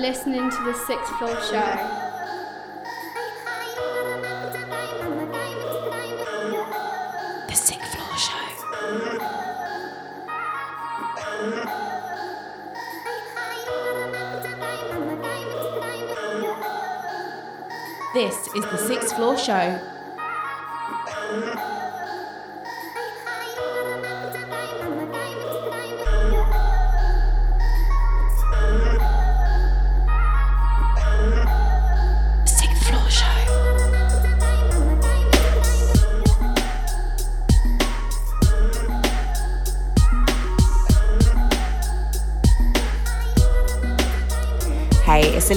listening to the Sixth Floor Show. The Sixth Floor Show. This is the Sixth Floor Show.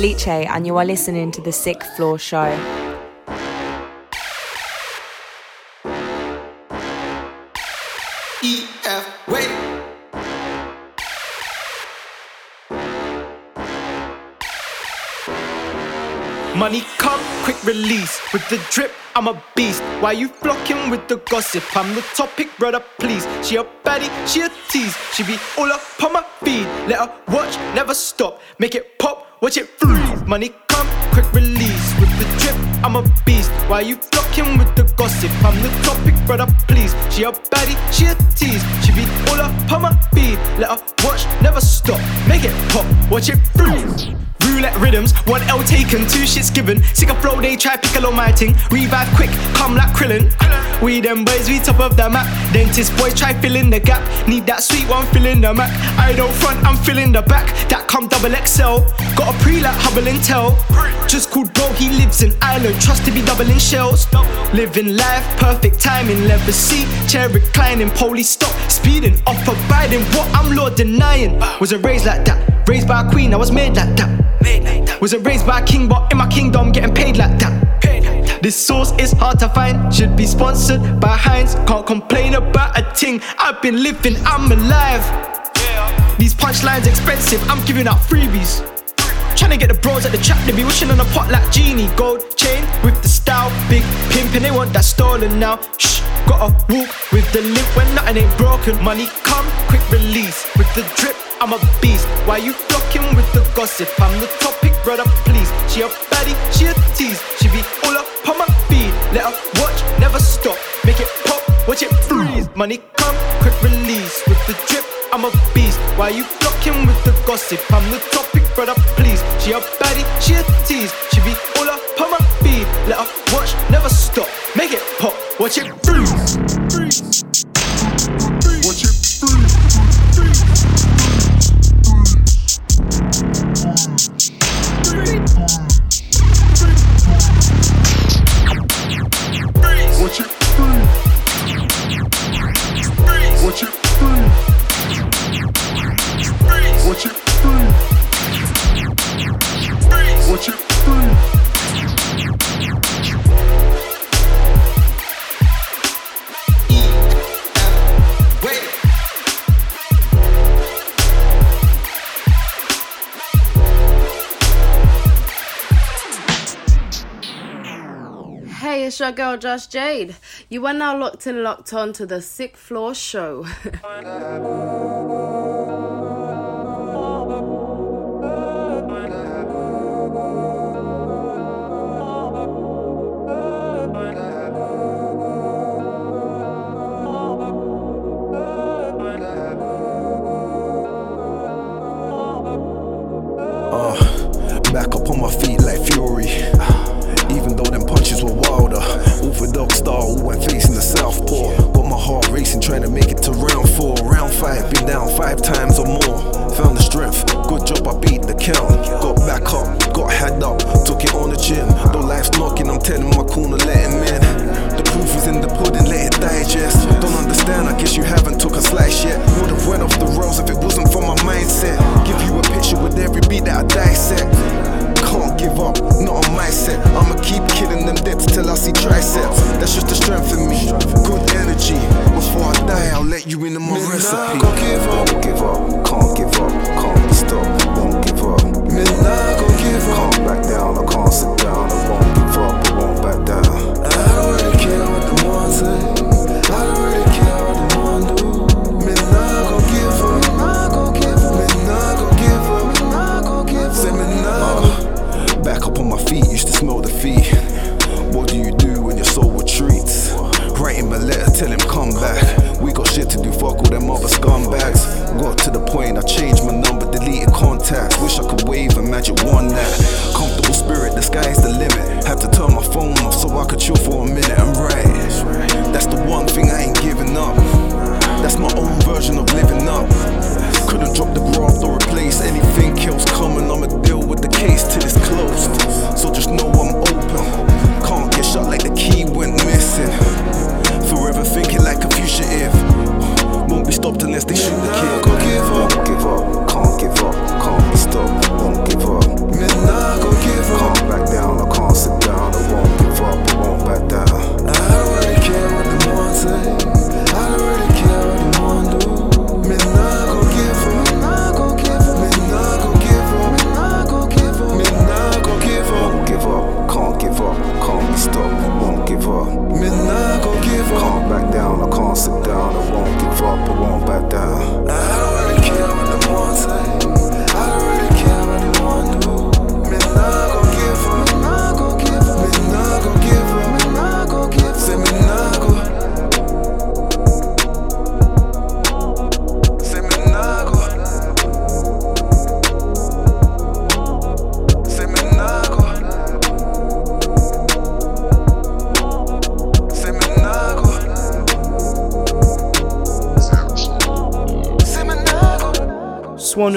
Alice, and you are listening to the Sixth Floor Show. Money come, quick release. With the drip, I'm a beast. Why you flocking with the gossip? I'm the topic, brother, please. She a baddie, she a tease. She be all up on my feed. Let her watch, never stop. Make it pop, watch it freeze. Money come, quick release. With the drip, I'm a beast. Why you flocking with the gossip? I'm the topic, brother, please. She a baddie, she a tease. She be all up on my feed. Let her watch, never stop. Make it pop, watch it freeze. Roulette rhythms, one L taken, two shits given. Sick of flow, they try piccolo my ting. Revive quick, come like Krillin. We them boys, we top of the map. Dentist boys try filling the gap. Need that sweet one filling the Mac. I don't front, I'm filling the back. That come double XL. Got a pre like Hubble and Tell. Just called bro, he lives in Ireland. Trust to be doubling shells. Living life, perfect timing. Leather seat, chair reclining. Police stop, speeding off of Biden. What I'm Lord denying. Wasn't raised like that. Raised by a queen, I was made like that. Wasn't raised by a king, but in my kingdom, getting paid like that. This sauce is hard to find, should be sponsored by Heinz. Can't complain about a ting. I've been living, I'm alive. These punchlines expensive, I'm giving out freebies. Tryna get the bros at the trap, they be wishing on a pot like genie. Gold chain with the style, big and they want that stolen now. Shh, gotta walk with the limp when nothing ain't broken. Money come, quick release. With the drip, I'm a beast. Why you flocking with the gossip? I'm the topic, brother, please. She a baddie, she a tease. She be all up on my feed. Let her watch, never stop. Make it pop, watch it freeze. Money come, quick release. With the drip, I'm a beast. Why you flocking with the gossip? I'm the topic, brother, please. She a baddie, she a tease. She be all up on my feed. Let her watch, never stop. Watch it's your girl Josh Jade. You are now locked and locked on to the Sixth Floor Show. Trying to make it to round four, round five, been down five times or more. Found the strength, good job, I beat the count. Got back up, got head up, took it on the chin. Though life's knocking, I'm telling my corner, let him in. The proof is in the pudding, let it digest. Don't understand, I guess you haven't took a slice yet. Would've went off the rails if it wasn't for my mindset. Give you a picture with every beat that I dissect give up, not on my set. I'ma keep killing them debts till I see triceps. That's just the strength in me. Good energy. Before I die, I'll let you in on my recipe. Can't give up, give up, can't give up, can't be stopped.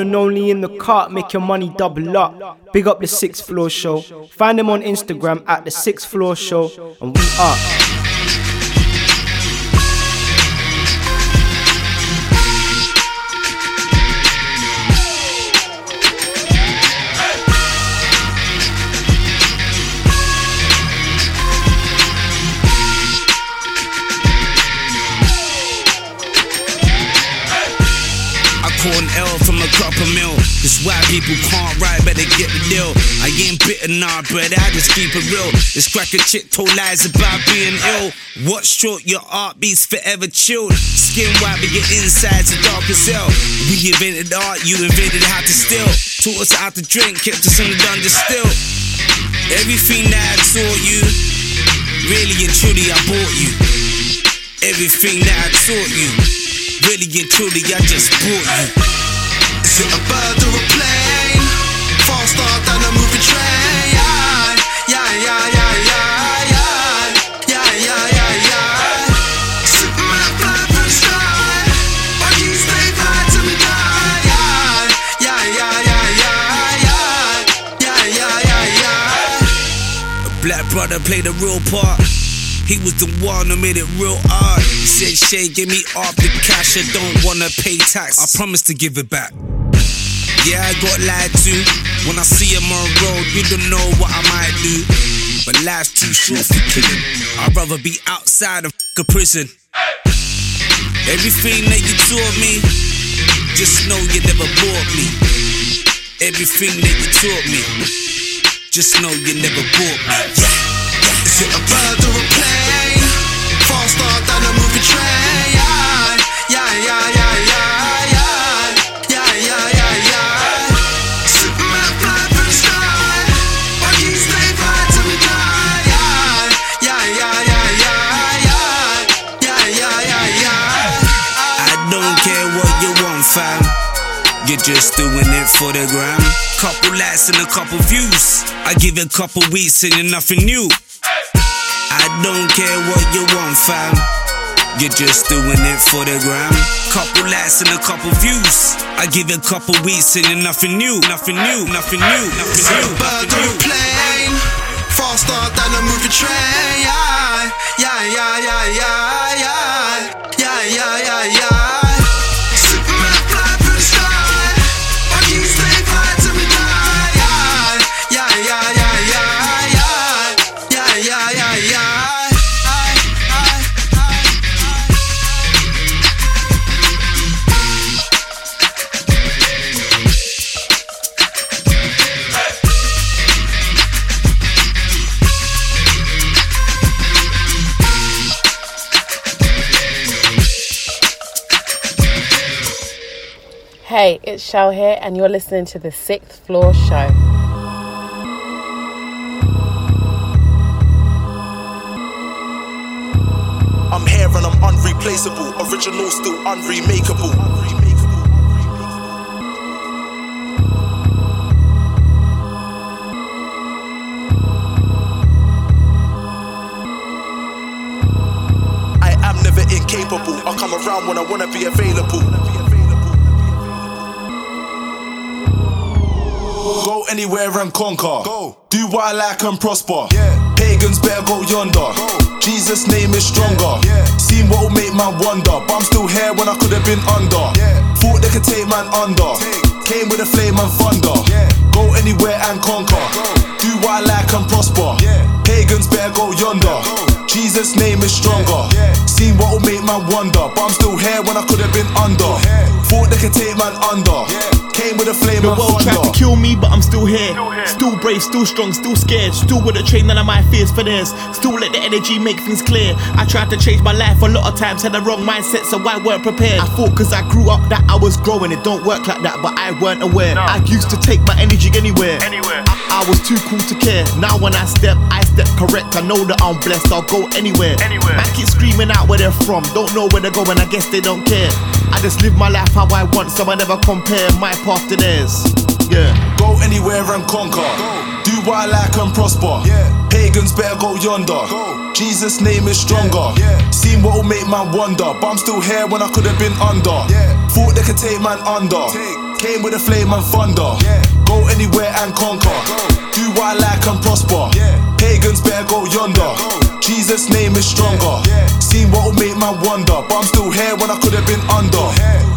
And only in the cart, make your money double up. Big up the sixth floor show. Find them on Instagram at the sixth floor show, and we are. Caught an L from a cup of milk. This why people can't ride, better get the deal. I ain't bitter, nah, brother, I just keep it real. This cracker chick told lies about being ill. What's short, your art beats forever chilled. Skin white, but your insides are dark as hell. We invented art, you invented how to steal. Taught us how to drink, kept us in the dungeon still. Everything that I taught you, really and truly, I bought you. Everything that I taught you, really and truly, I just bought you. Is it a bird or a plane? Faster than a moving train. Yeah, yeah, yeah, yeah, yeah, yeah, yeah, yeah, yeah, yeah. Superman fly through the sky, yeah, yeah, yeah, yeah, yeah, yeah, yeah, yeah. A black brother played a real part. He was the one who made it real hard. Said, Shay, give me off the cash. I don't wanna pay tax. I promise to give it back. Yeah, I got lied to. When I see him on road, you don't know what I might do. But life's too short for killing. I'd rather be outside of a prison. Everything that you taught me, just know you never bought me. Everything that you taught me, just know you never bought me. Is it a bird or a plane? You're just doing it for the gram. Couple likes and a couple views. I give it a couple weeks and you're nothing new. I don't care what you want, fam. You're just doing it for the gram. Couple likes and a couple views. I give it a couple weeks and you're nothing new. Nothing new, nothing new, nothing new. bird or a plane? Faster than a moving train. Yeah, yeah, yeah, yeah, yeah, yeah, it's Shell here, and you're listening to the Sixth Floor Show. I'm here and I'm unreplaceable. Original, still unremakeable. I am never incapable. I come around when I wanna be available. Go anywhere and conquer. Go. Do what I like and prosper. Yeah. Pagans better go yonder. Go. Jesus' name is stronger. Yeah. Seen what will make man wonder. But I'm still here when I could have been under. Yeah. Thought they could take man under. Take. Came with a flame and thunder. Yeah. Go anywhere and conquer. Go. Do what I like and prosper. Yeah. Pagans better go yonder. Go. Jesus' name is stronger. Seen what will make man wonder. But I'm still here when I could have been under. Thought they could take man under. Came with a flame The and world tried to kill me, but I'm still here. Still brave, still strong, still scared. Still with a train none of my fears for theirs. Still let the energy make things clear. I tried to change my life a lot of times, had the wrong mindset, so I weren't prepared. I thought cause I grew up that I was growing. It don't work like that, but I weren't aware. I used to take my energy anywhere. Anywhere. I, I was too cool to care. Now when I step, I step correct. I know that I'm blessed, I'll go anywhere. Anywhere. Man keep screaming out where they're from. Don't know where they're going, I guess they don't care. I just live my life how I want, so I never compare my path to theirs. Yeah. Go anywhere and conquer. Do what I like and prosper. Pagans better go yonder. Go. Jesus' name is stronger. yeah Seen what will make man wonder. But I'm still here when I could have been under. Thought they could take man under. Came with a flame and thunder. Go anywhere and conquer. Do what I like and prosper. Pagans better go yonder. Jesus' name is stronger. Seen what will make man wonder. But I'm still here when I could have been under.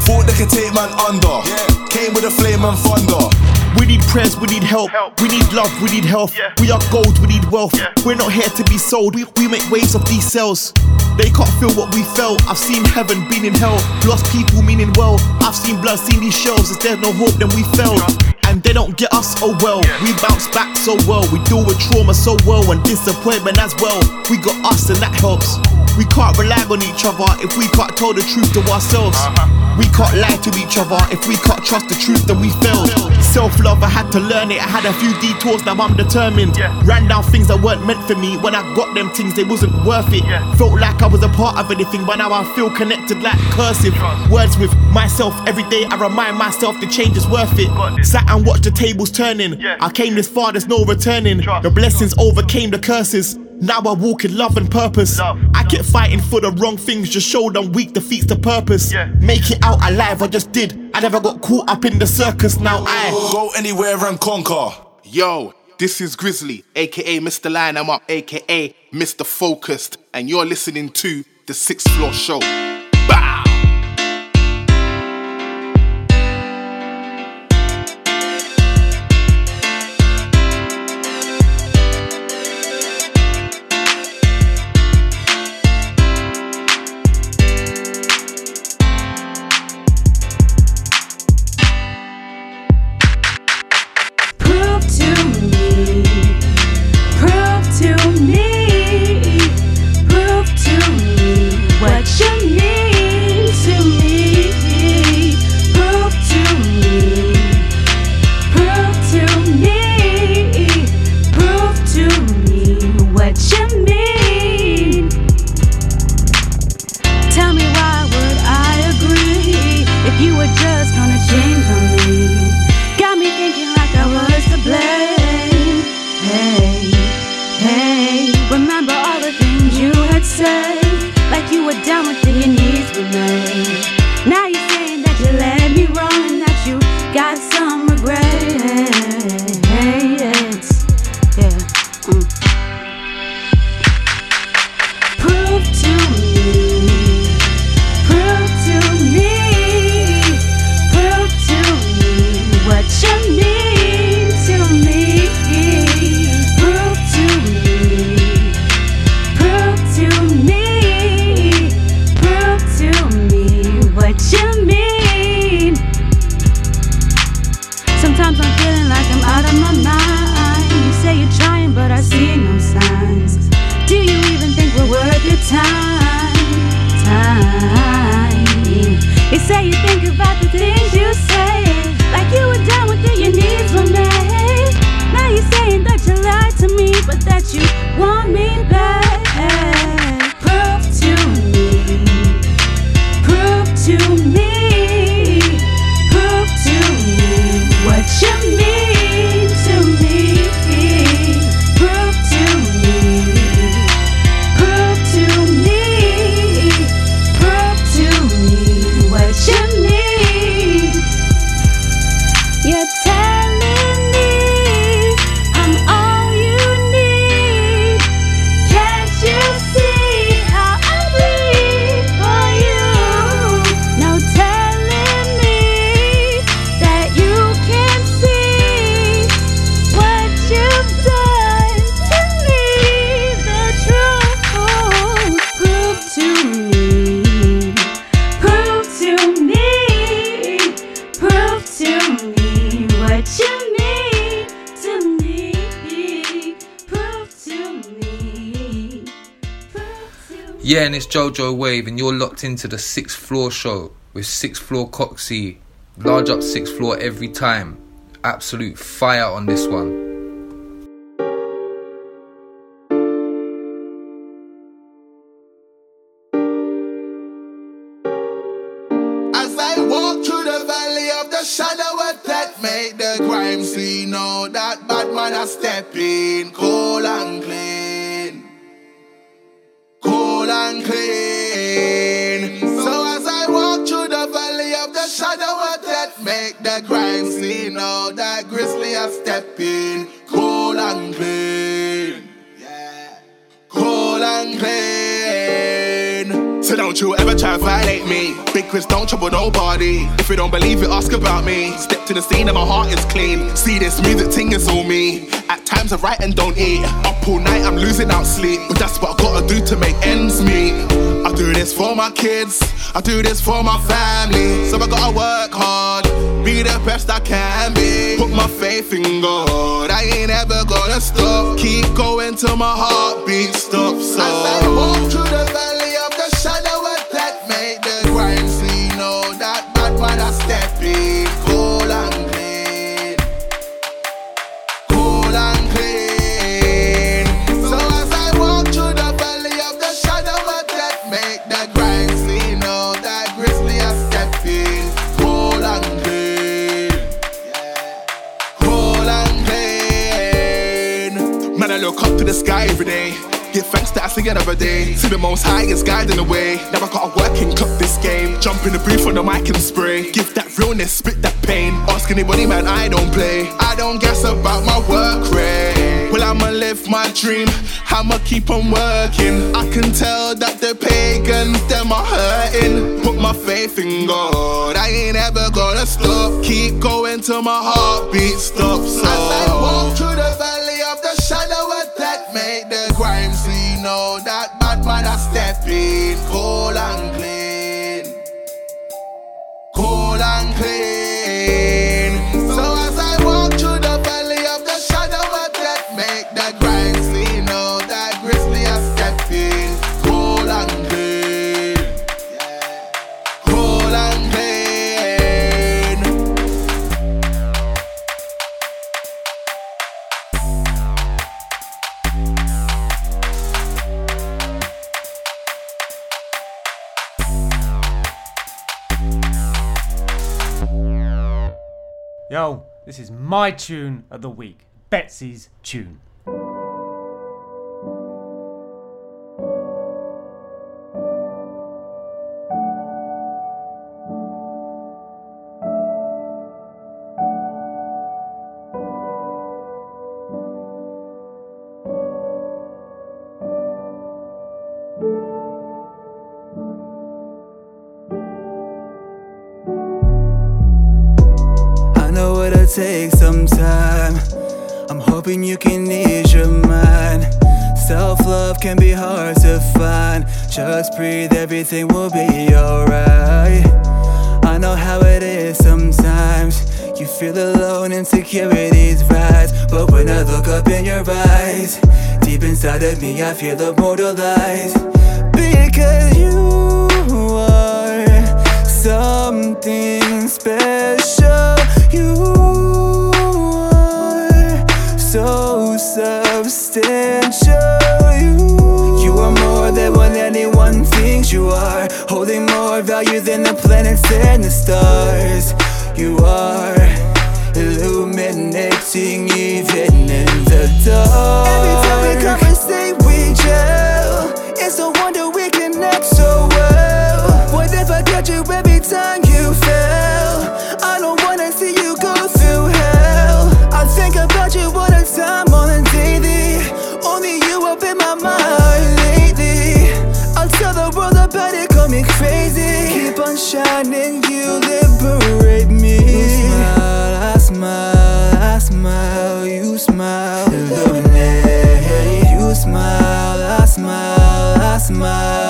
Thought they could take man under. Came with a flame and thunder. We need prayers, we need help. Help. We need love, we need health. Yeah. We are gold, we need wealth. Yeah. We're not here to be sold, we, we make waves of these cells. They can't feel what we felt. I've seen heaven, been in hell. Lost people meaning well. I've seen blood, seen these shells. If there's no hope, then we failed. And they don't get us, oh well. We bounce back so well. We deal with trauma so well and disappointment as well. We got us and that helps. We can't rely on each other if we can't tell the truth to ourselves. Uh-huh. We can't lie to each other if we can't trust the truth, then we failed. Self love, I had to learn it. I had a few detours, now I'm determined. Yeah. Ran down things that weren't meant for me. When I got them things, they wasn't worth it. Yeah. Felt like I was a part of anything, but now I feel connected like cursive. Trust. Words with myself every day. I remind myself the change is worth it. Sat and watched the tables turning. Yeah. I came this far, there's no returning. Trust. The blessings overcame the curses. Now I walk in love and purpose. Love. I kept fighting for the wrong things, just showed I'm weak defeats the purpose. Yeah. Make it out alive, I just did. I never got caught up in the circus. Now I Go anywhere and conquer. Yo, this is Grizzly, aka Mr. Lion I'm Up, aka Mr. Focused, and you're listening to The Sixth Floor Show. Bow! Locked into the sixth floor show with sixth floor Coxie. Large up sixth floor every time. Absolute fire on this one. Nobody. If you don't believe it, ask about me. Step to the scene and my heart is clean. See this music thing is all me. At times I write and don't eat. Up all night, I'm losing out sleep. But that's what I gotta do to make ends meet. I do this for my kids. I do this for my family. So I gotta work hard. Be the best I can be. Put my faith in God. I ain't ever gonna stop. Keep going till my heartbeat stops. So I walk valley the the sky every day. Give thanks that I see another day. See the most highest is guiding the way. Now I gotta work and cut this game. Jump in the booth on the mic and spray. Give that realness, spit that pain. Ask anybody, man, I don't play. I don't guess about my work rate. Well, I'ma live my dream. I'ma keep on working. I can tell that the pagans, them are hurting. Put my faith in God. I ain't ever gonna stop. Keep going till my heartbeat stops. As I walk through the valley know that bad man a step in, cool and clean, cool and clean. Yo, this is my tune of the week. Betsy's tune. Take some time. I'm hoping you can ease your mind. Self love can be hard to find. Just breathe, everything will be alright. I know how it is sometimes. You feel alone, insecurities rise. But when I look up in your eyes, deep inside of me, I feel immortalized. Because you are something special. You so substantial. You, you are more than what anyone thinks you are. Holding more value than the planets and the stars. You are illuminating even in the dark. Every time we conversate, we gel. It's a wonder we connect so well. What if I got you every time me crazy. Keep on shining, you liberate me. You smile, I smile, I smile, you smile, illuminate. You smile, I smile, I smile,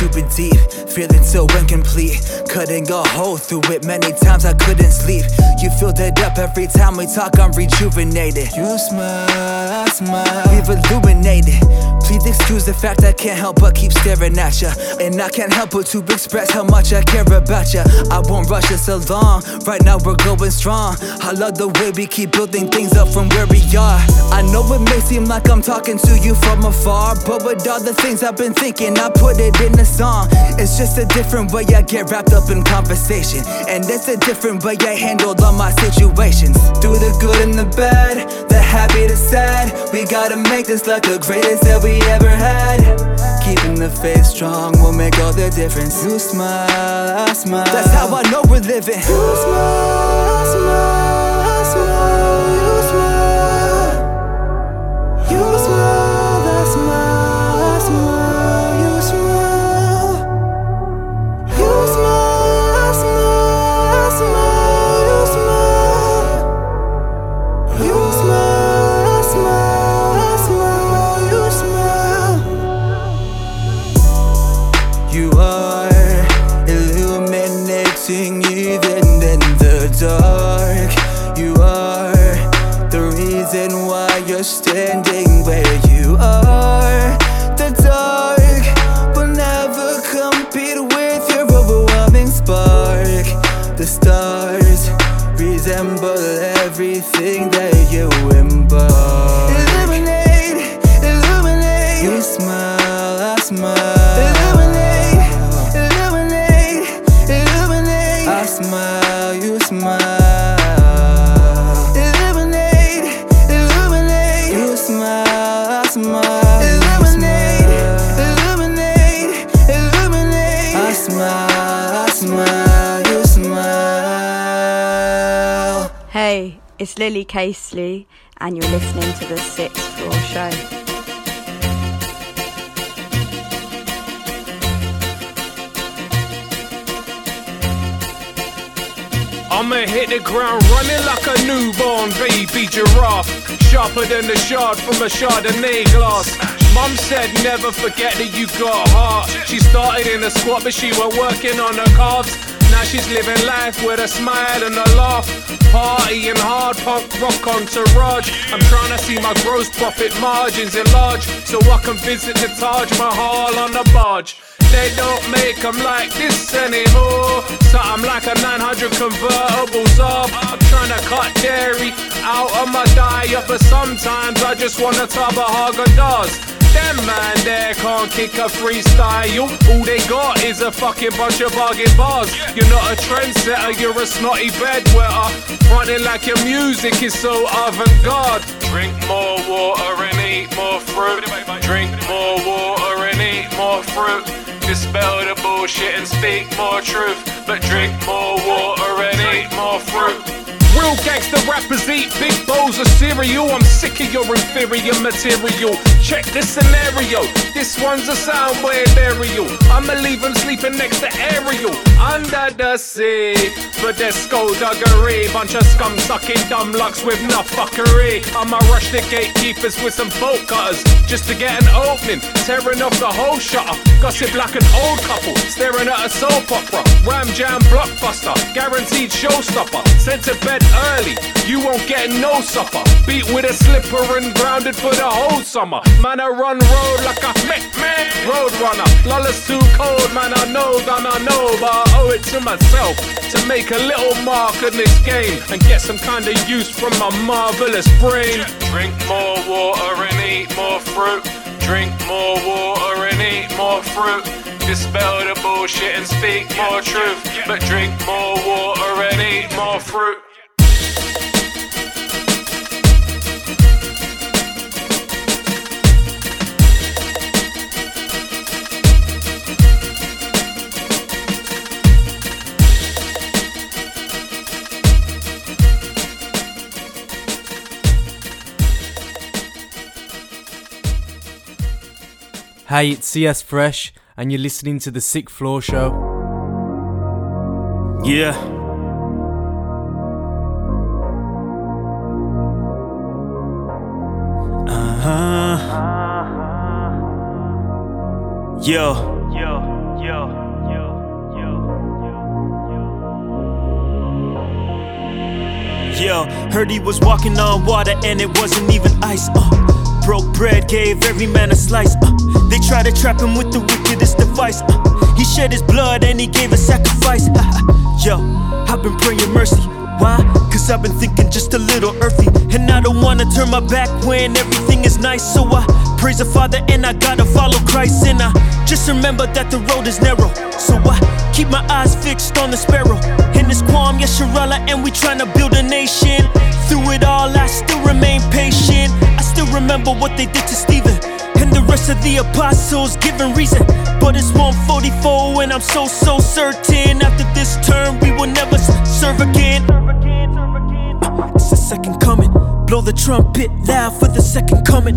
stupid teeth feeling so incomplete. Cutting a hole through it many times I couldn't sleep. You filled it up every time we talk, I'm rejuvenated. You smile, I smile, we've illuminated. Please excuse the fact I can't help but keep staring at ya. And I can't help but to express how much I care about ya. I won't rush us along, right now we're going strong. I love the way we keep building things up from where we are. I know it may seem like I'm talking to you from afar, but with all the things I've been thinking, I put it in a song. It's just a different way I get wrapped up in conversation, and it's a different way I handle all my situations. Through the good and the bad, the happy, the sad, we gotta make this like the greatest that we ever had. Keeping the faith strong will make all the difference. You smile, I smile. That's how I know we're living. You smile, I smile, I smile. You smile. You smile, I smile, I smile. Everything it's Lily Casely, and you're listening to the Sixth Floor Show. I'ma hit the ground running like a newborn baby giraffe. Sharper than the shard from a Chardonnay glass. Mum said never forget that you got heart. She started in a squat, but she was working on her calves. Now she's living life with a smile and a laugh. Party and hard punk rock entourage. I'm trying to see my gross profit margins enlarge so I can visit the Taj Mahal on a barge. They don't make them like this anymore. So I'm like a 900 convertible. I'm trying to cut dairy out of my diet, but sometimes I just want a tub of Haagen-Dazs. Them man there can't kick a freestyle. All they got is a fucking bunch of bargain bars. You're not a trendsetter, you're a snotty bedwetter. Fronting like your music is so avant-garde. Drink more water and eat more fruit. Drink more water and eat more fruit. Dispel the bullshit and speak more truth. But drink more water and eat more fruit. Real gangster rappers eat big bowls of cereal. I'm sick of your inferior material. Check this scenario. This one's a soundwave burial. I'ma leave him sleeping next to Ariel. Under the sea. Their skullduggery. Bunch of scum sucking dumb lucks with no fuckery. I'ma rush the gatekeepers with some bolt cutters. Just to get an opening. Tearing off the whole shutter. Gossip like an old couple. Staring at a soap opera. Ram jam blockbuster. Guaranteed showstopper. Sent to bed early. You won't get no supper. Beat with a slipper and grounded for the whole summer. Man, I run road like a meh meh road runner. Lola's too cold, man. I know, gonna know, but I owe it to myself to make a little mark in this game and get some kind of use from my marvelous brain. Drink more water and eat more fruit. Drink more water and eat more fruit. Dispel the bullshit and speak more truth. But drink more water and eat more fruit. Hey, it's CS Fresh, and you're listening to The Sixth Floor Show. Yeah. Uh huh. Yo. Yo, yo, yo, yo, yo, yo. Yeah, heard he was walking on water and it wasn't even ice. Uh, broke bread, gave every man a slice. Uh, they tried to trap him with the wickedest device. Uh, he shed his blood and he gave a sacrifice. Yo, I've been praying mercy. Why? Cause I've been thinking just a little earthy. And I don't wanna turn my back when everything is nice. So I praise the Father and I gotta follow Christ. And I just remember that the road is narrow. So I keep my eyes fixed on the sparrow. In this Quam, Yesharala, and we tryna build a nation. Through it all, I still remain patient. I still remember what they did to Stephen. And the rest of the apostles giving reason. But it's 144, and I'm so, so certain. After this term, we will never serve again. Uh, It's the second coming. Blow the trumpet loud for the second coming.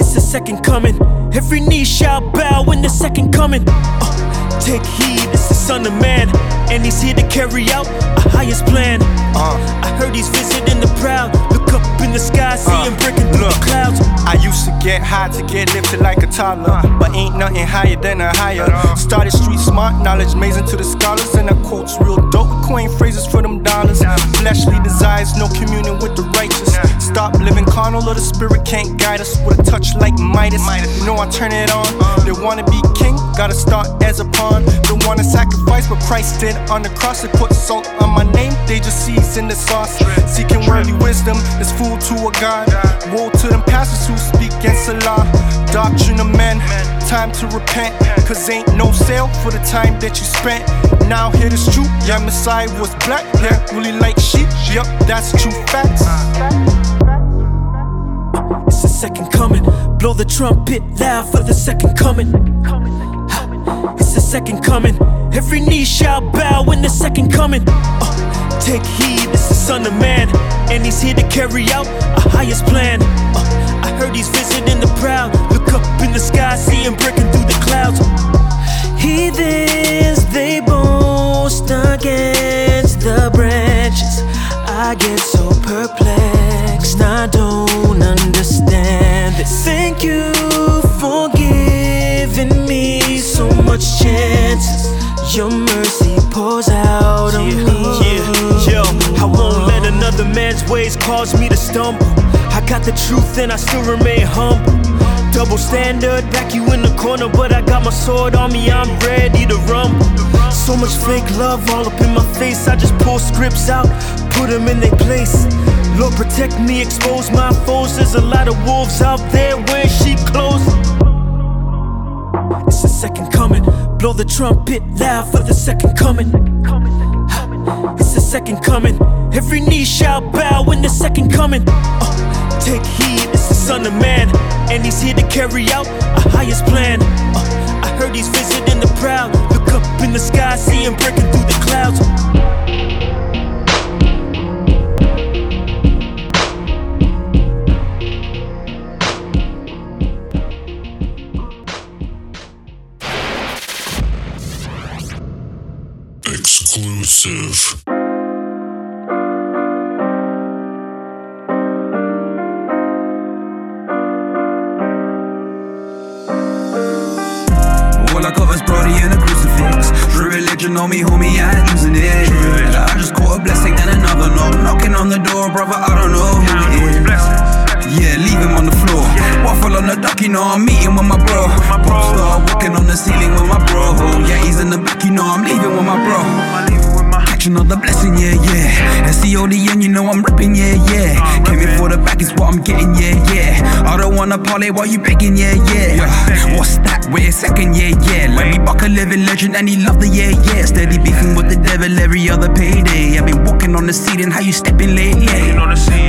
It's the second coming. Every knee shall bow in the second coming. Uh, take heed, it's the Son of Man, and he's here to carry out a highest plan. Uh, I heard he's visiting the proud. Look up in the sky, see him breaking through the clouds. I used to get high to get lifted like a toddler, uh. but ain't nothing higher than a higher. Started street smart, knowledge amazing to the scholars, and I quotes real dope, coin phrases for them dollars. Fleshly desires, no communion with the righteous. Stop living carnal, or the spirit can't guide us with a touch like Midas. You know I turn it on. Uh. They wanna be king, gotta start as a pawn. Don't wanna sacrifice, but Christ did on the cross. They put salt on my name, they just season the sauce. Seeking worldly wisdom is fool to a God. Woe to them pastors who speak against the law. Doctrine of men, time to repent. Cause ain't no sale for the time that you spent. Now hear this truth, yeah, Messiah was black. Yeah, really like sheep, yup, that's true facts. It's the second coming. Blow the trumpet loud for the second coming. It's the second coming. Every knee shall bow in the second coming. Uh, take heed, it's the Son of Man, and he's here to carry out a highest plan. Uh, I heard he's visiting the proud. Look up in the sky, see him breaking through the clouds. Heathens, they boast against the branches. I get so perplexed, I don't understand this. Thank you for much chances. Your mercy pours out on me. Yeah, yo, I won't let another man's ways cause me to stumble. I got the truth and I still remain humble. Double standard, back you in the corner, but I got my sword on me, I'm ready to rumble. So much fake love all up in my face, I just pull scripts out, put them in their place. Lord, protect me, expose my foes. There's a lot of wolves out there wearing sheep clothes. It's the second coming, blow the trumpet loud for the second coming. It's the second coming, every knee shall bow in the second coming. Uh, take heed, it's the Son of Man, and he's here to carry out a highest plan. Uh, I heard he's visiting the proud. Look up in the sky, see him breaking through the clouds. True religion on me, homie, I ain't using it. I just caught a blessing and another knock. Knocking on the door, brother, I don't know who it is. Yeah, leave him on the floor. Waffle on the dock, you know I'm meeting with my bro. Pop star walking on the ceiling with my bro. Yeah, he's in the back, you know I'm leaving with my bro. Catching all the blessing, yeah, yeah. SCODN, you know I'm ripping, yeah, yeah. Came in for the back, is what I'm getting, yeah, yeah. I don't wanna parlay while you begging, yeah, yeah. What's that? Wait a second, yeah, yeah. Let me buck a living legend, and he love the yeah, yeah. Steady beefing with the devil every other payday. I've been walking on the ceiling, how you stepping lately?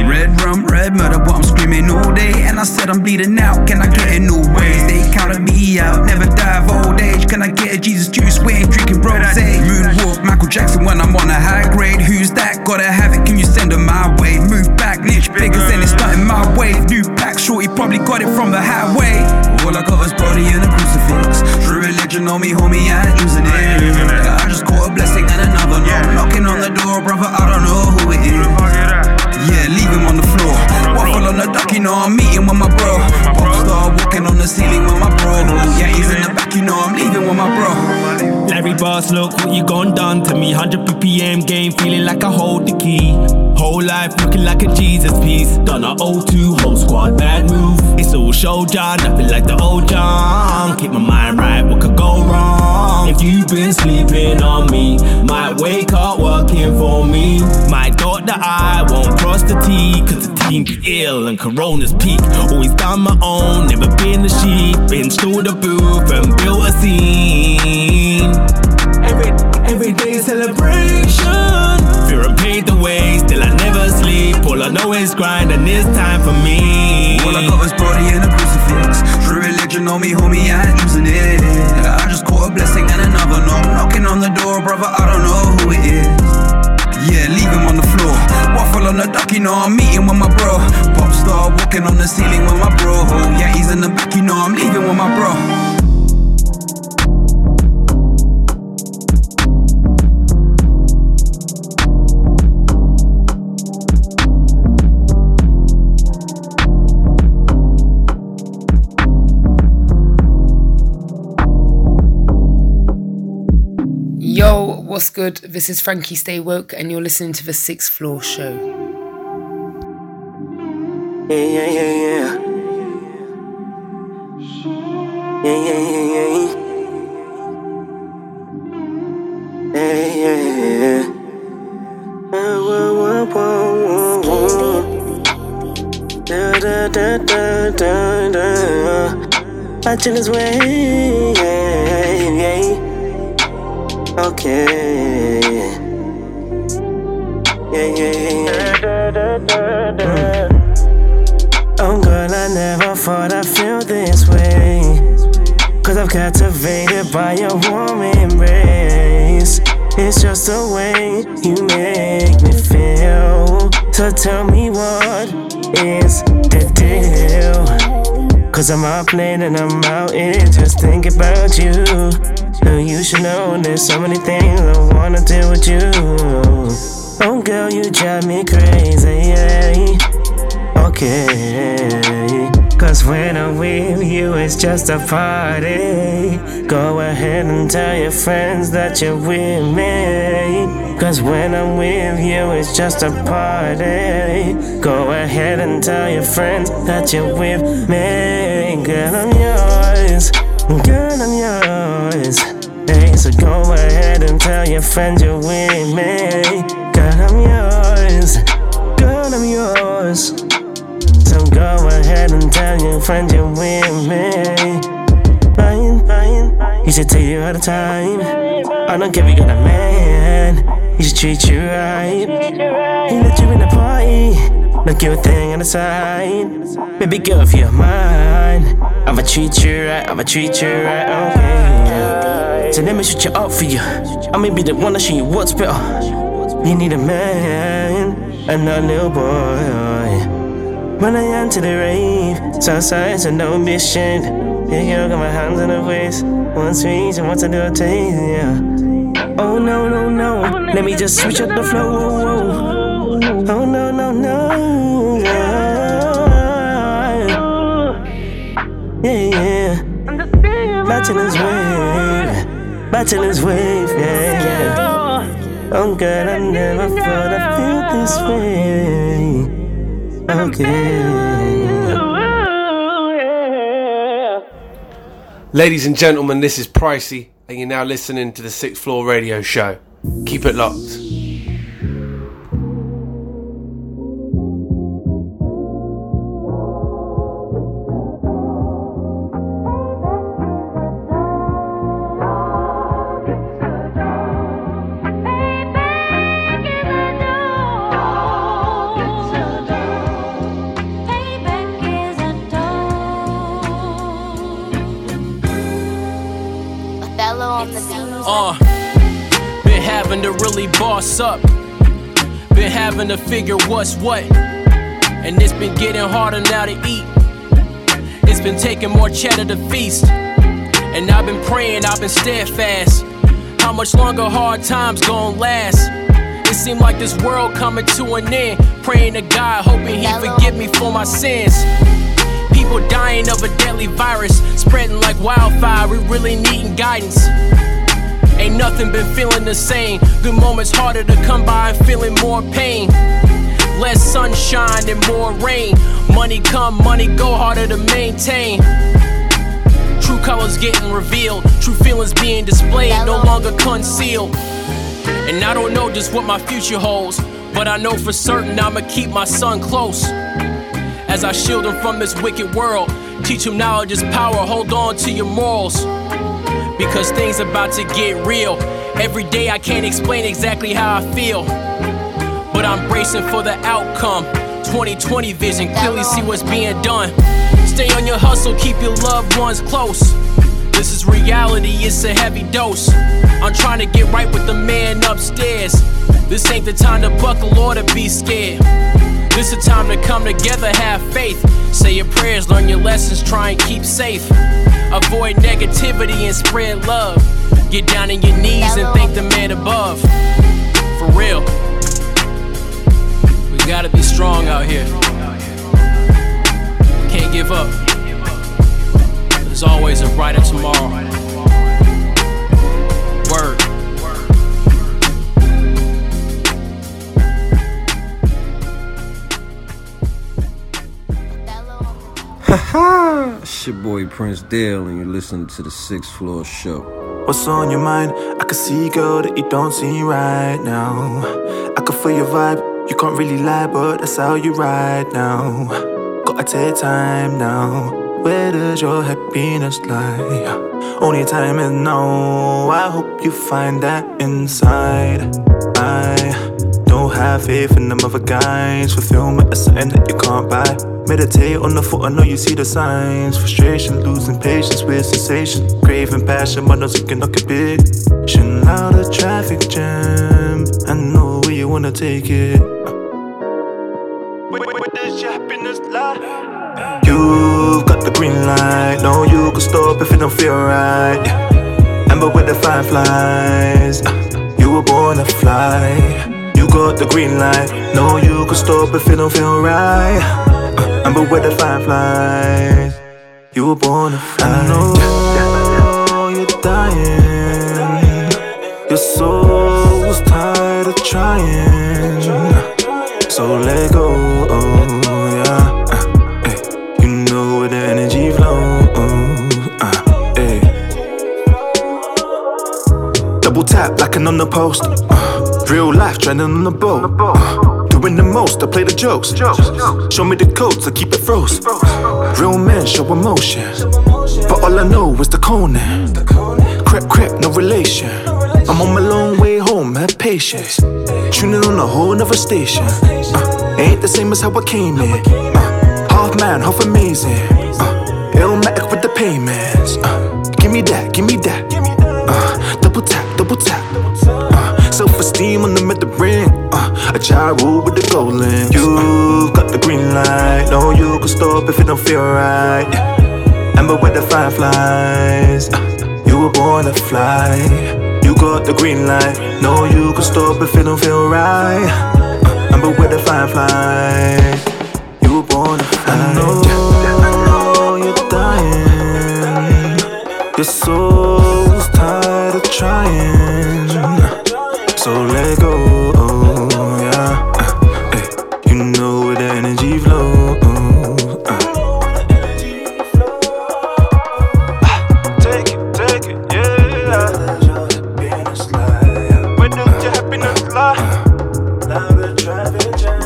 Red rum, red murder, but I'm screaming all day. And I said I'm bleeding out, can I get it new ways? They counted me out, never die of old age. Can I get a Jesus juice? We ain't drinking rose. Moonwalk, Michael Jackson when I'm on a high grade. Who's that? Gotta have it, can you send them my way? Move back, niche bigger than it's starting my way. New pack, shorty probably got it from the highway. All I got is Brody and a crucifix. True religion on me, homie, I ain't using it. I just caught a blessing and another knock. Knocking on the door, brother, I don't know who it is. Yeah, leave him on the floor. Waffle on the dock, you know I'm meeting with my bro. On the ceiling with my bro. Yeah, he's in the back, you know I'm leaving with my bro. Larry Boss, look what you gone done to me. 100 BPM game, feeling like I hold the key. Whole life looking like a Jesus piece. Done a O2, whole squad, bad move. It's all show John, nothing like the old John. Keep my mind right, what could go wrong? If you've been sleeping on me, might wake up working for me. Might dot the I, won't cross the T, cause the team be ill and Corona's peak. Always done my own, never been the sheep. Been through the booth and built a scene. Every, every day celebration. I know is grind and it's time for me. All I got is body and a crucifix. True religion on me, homie, I ain't using it. I just caught a blessing and another knock. Knocking on the door, brother, I don't know who it is. Yeah, leave him on the floor. Waffle on the duck, you know I'm meeting with my bro. Pop star walking on the ceiling with my bro. Yeah, he's in the back, you know I'm leaving with my bro. What's good? This is Frankie Stay Woke, and you're listening to the Sixth Floor Show. Yeah, yeah, yeah, yeah. Yeah, yeah, yeah, yeah. Yeah, yeah, yeah. Whoa, whoa, whoa, whoa, whoa. Da, da, da, da, da, da. Watching his way, yeah. Okay. Yeah, yeah, yeah. Oh, girl, I never thought I'd feel this way. Cause I'm captivated by your warm embrace. It's just the way you make me feel. So tell me what is the deal? Cause I'm out playing and I'm out here just thinking about you. No, you should know there's so many things I wanna do with you. Oh, girl, you drive me crazy. Okay. Cause when I'm with you, it's just a party. Go ahead and tell your friends that you're with me. Cause when I'm with you, it's just a party. Go ahead and tell your friends that you're with me. Girl, I'm yours. Girl, I'm yours. Go ahead and tell your friends you're with me. Girl, I'm yours. Girl, I'm yours. So go ahead and tell your friends you're with me. Fine, fine. He should take you all the time. I don't care if you got a man. He should treat you right. He let you in the party. Don't give a thing on the side. Baby girl, if you're mine, I'ma treat you right. I'ma treat you right. Okay. So let me switch it up for you. I'ma be the one to show you what's better. You need a man and a little boy. When I enter the rave, Southside, so don't be ashamed. Yeah, girl, got my hands on her waist. One squeeze and once I do a taste, yeah. Oh no, no, no. Let me just switch up the flow. Oh no, no, no. Yeah, yeah. Batchelor's wave. Wave, yeah, yeah. Oh God, I never thought I feel this way. Okay. Ladies and gentlemen, this is Pricey, and you're now listening to the Sixth Floor Radio Show. Keep it locked. Having to figure what's what. And it's been getting harder now to eat. It's been taking more cheddar to feast. And I've been praying, I've been steadfast. How much longer hard times gonna last? It seemed like this world coming to an end. Praying to God, hoping He forgive me for my sins. people dying of a deadly virus, spreading like wildfire. We really needing guidance. Ain't nothing been feeling the same. Good moments harder to come by feeling more pain. Less sunshine and more rain. Money come, money go, harder to maintain. True colors getting revealed, true feelings being displayed, no longer concealed. And I don't know just what my future holds, but I know for certain I'ma keep my son close. As I shield him from this wicked world, teach him knowledge is power, hold on to your morals. Because things about to get real. Every day I can't explain exactly how I feel, but I'm bracing for the outcome. 2020 vision, clearly see what's being done. Stay on your hustle, keep your loved ones close. This is reality, it's a heavy dose. I'm trying to get right with the man upstairs. This ain't the time to buckle or to be scared. This a time to come together, have faith. Say your prayers, learn your lessons, try and keep safe. Avoid negativity and spread love. Get down on your knees and thank the man above. For real. We gotta be strong out here. Can't give up. There's always a brighter tomorrow. It's your boy Prince Dale, and you're listening to the Sixth Floor Show. What's on your mind? I can see, girl, that you don't see right now. I can feel your vibe, you can't really lie, but that's how you ride now. Gotta take time now. Where does your happiness lie? Only time is now. I hope you find that inside. I have faith in them other guys. Fulfillment is something that you can't buy. Meditate on the foot, I know you see the signs. Frustration, losing patience with sensation. Craving passion, but no taking occupation. Out of traffic jam. I know where you wanna take it. Where does your happiness lie? You've got the green light. No, you can stop if it don't feel right. Amber with the fireflies. Uh, you were born to fly. Got the green light. No, you can stop if it don't feel right. Uh, Amber with the fireflies. You were born to fly. I know you're dying. Your soul's tired of trying. So let go. yeah. Uh. You know where the energy flows. Uh. Double tap like an on the post. Real life trending on the boat. Doing the most, I play the jokes. Show me the codes, I keep it froze. Real men show emotion. But all I know is the coning. Crep, crep, no relation. I'm on my long way home, have patience. Tuning on a whole nother station. Uh, ain't the same as how I came in. Uh, half man, half amazing. Uh, Illmatic with the payments. Uh, give me that, give me that. Uh, double tap, double tap. Uh, Self esteem on the ring. Uh, a gyro with the gold lens. You've got the green light. No, you can stop if it don't feel right. Amber with the fireflies. Uh, you were born to fly. You got the green light. No, you can stop if it don't feel right. Uh, Amber with the fireflies. You were born to fly. I know you're dying. Your soul's tired of trying. So let go. Yeah. Uh, eh. You know where the energy flows. Uh. Take it, take it, yeah. Where does your happiness lie? Now the traffic jam.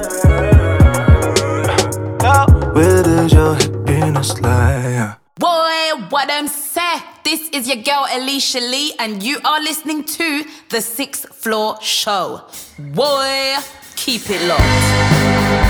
Where does your happiness lie? Boy, what I'm say? This is your girl Alicia Lee, and you are listening to the Sixth Floor Show. Boy, keep it locked.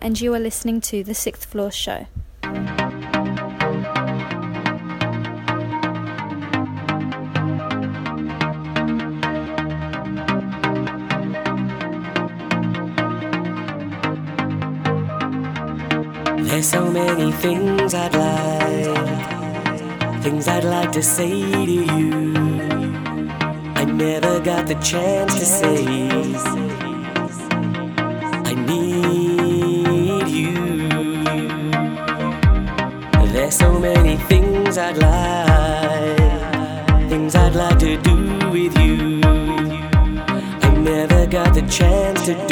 and you are listening to The Sixth Floor Show. There's so many things I'd like, things I'd like to say to you. I never got the chance to say. many things I'd like, things I'd like to do with you. I never got the chance to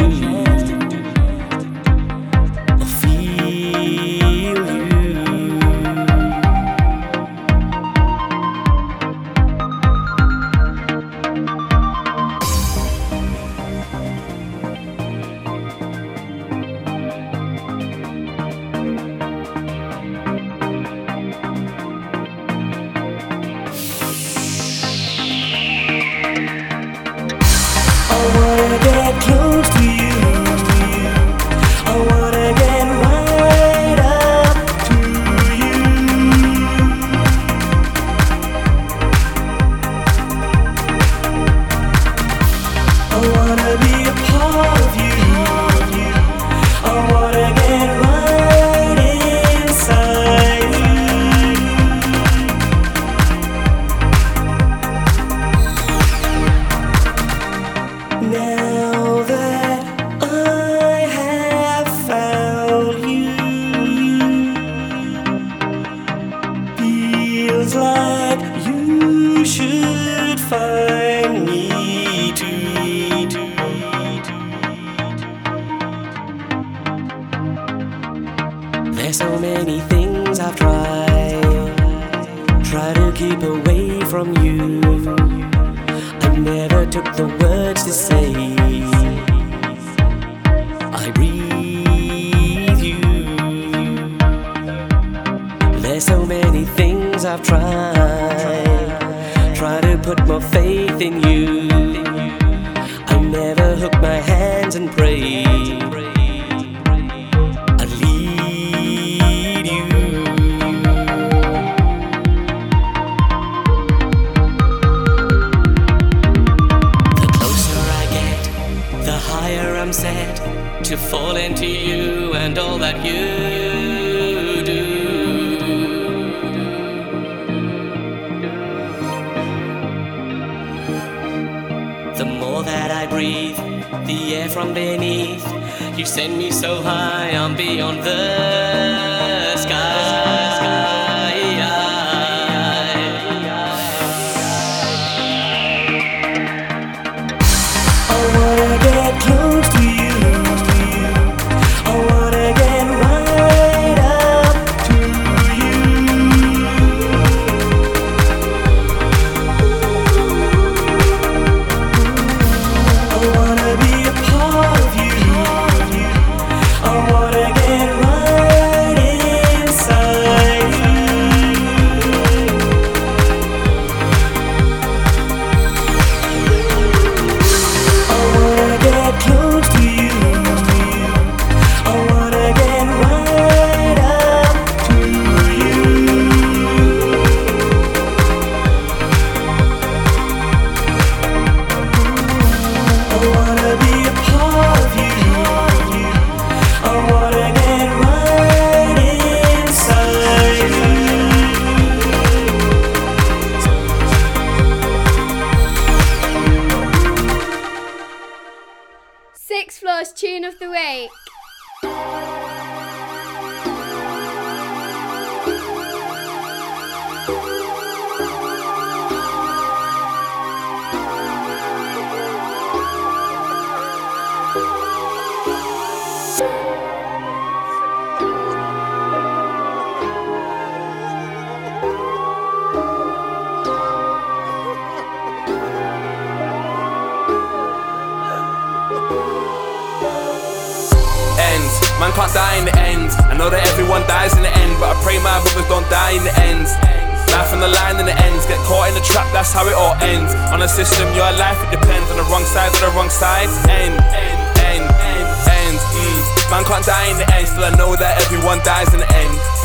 send me so high, I'm beyond the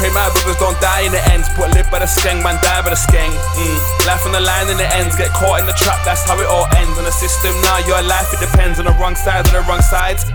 Pray my brothers don't die in the ends, but live by the skeng, man die by the skeng. Mm. Life on the line in the ends, get caught in the trap, that's how it all ends. On the system, now your life it depends on the wrong side of the wrong sides.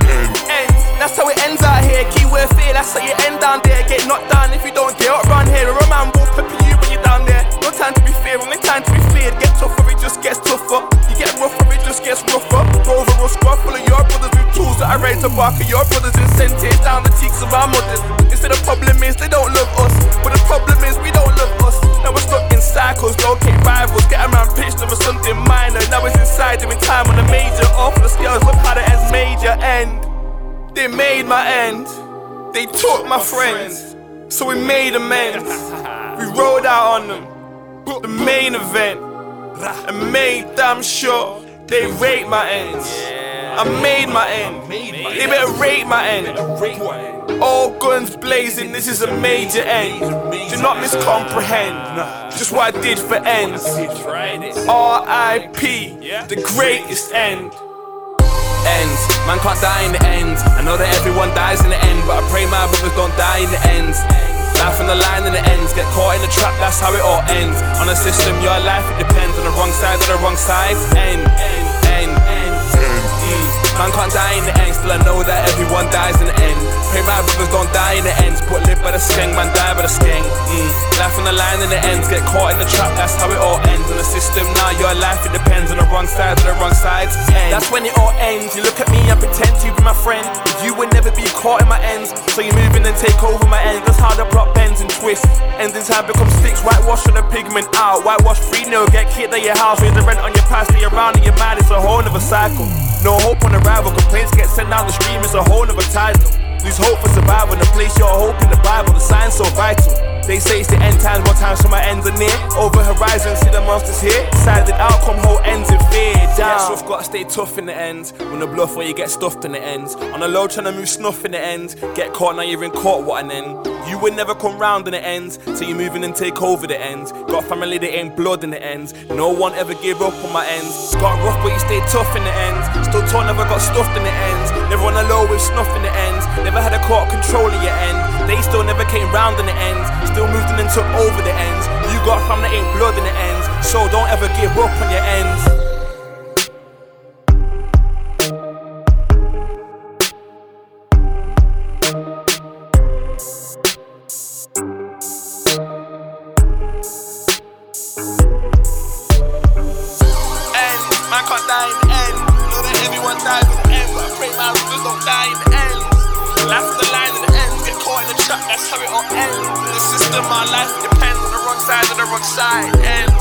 Ends, that's how it ends out here. Keyword fear, that's how you end down there. Get knocked down if you don't get up round here. A man will pepper you when you're down there. No time to be feared, only time to be feared. Get tougher, it just gets tougher. You get rougher, it just gets rougher. Rover or squad full of your brothers with tools that I ready to bark at your brothers incentives down the cheeks of our mothers. Instead, the problem is they don't love us, but the problem is we don't love us. Now we're stuck in cycles, locate rivals, get around pitched over something minor. Now it's inside doing time on a major. Off the scales, look how the ends major end. They made my end. They took my friends. So we made amends. We rode out on them. The main event. And made damn sure they rate my ends. I made my end. They better rate my end. All guns blazing, this is a major end. Do not miscomprehend just what I did for ends. R.I.P. The greatest end ends. Man can't die in the end. I know that everyone dies in the end, but I pray my brothers don't die in the ends. Life on the line in the ends, get caught in the trap, that's how it all ends. On a system, your life it depends on the wrong side of the wrong side. End, end. Man can't die in the end, still I know that everyone dies in the end. Pray my brothers don't die in the ends, but live by the skeng, man die by the skeng. Mm. Life on the line in the ends, get caught in the trap, that's how it all ends. On the system, now your life it depends on the wrong side of the wrong sides. End. That's when it all ends. You look at me and pretend to be my friend, but you would never be caught in my ends. So you move in and take over my ends. That's how the plot bends and twists. Ends in time become sticks, whitewash on the pigment out. Whitewash free, no get kicked at your house, raise the rent on your past, stay around in your mind. It's a whole nother cycle. No hope on arrival, complaints get sent down the stream. It's a whole nother title. Lose hope for survival, and place your hope in the Bible. The sign's so vital. They say it's the end times, more times so my ends are near. Over horizon, see the monsters here. Decided outcome, whole ends in fear. Down. Yes, we've got to stay tough in the ends. When the bluff where you get stuffed in the ends. On the low, trying to move snuff in the ends. Get caught, now you're in court, what an end. You would never come round in the ends. Till you're moving and take over the ends. Got family that ain't blood in the ends. No one ever give up on my ends. Got rough, but you stay tough in the ends. Still tall, never got stuffed in the ends. Never on the low with snuff in the ends. Never had a court control of your end. They still never came round in the ends. Still moved in and took over the ends. You got fam that ain't blood in the ends. So don't ever give up on your ends. I pray don't die in the end. Life the line in the end, get caught in the trap, that's how it all ends. In the system, my life depends on the wrong side of the wrong side. End,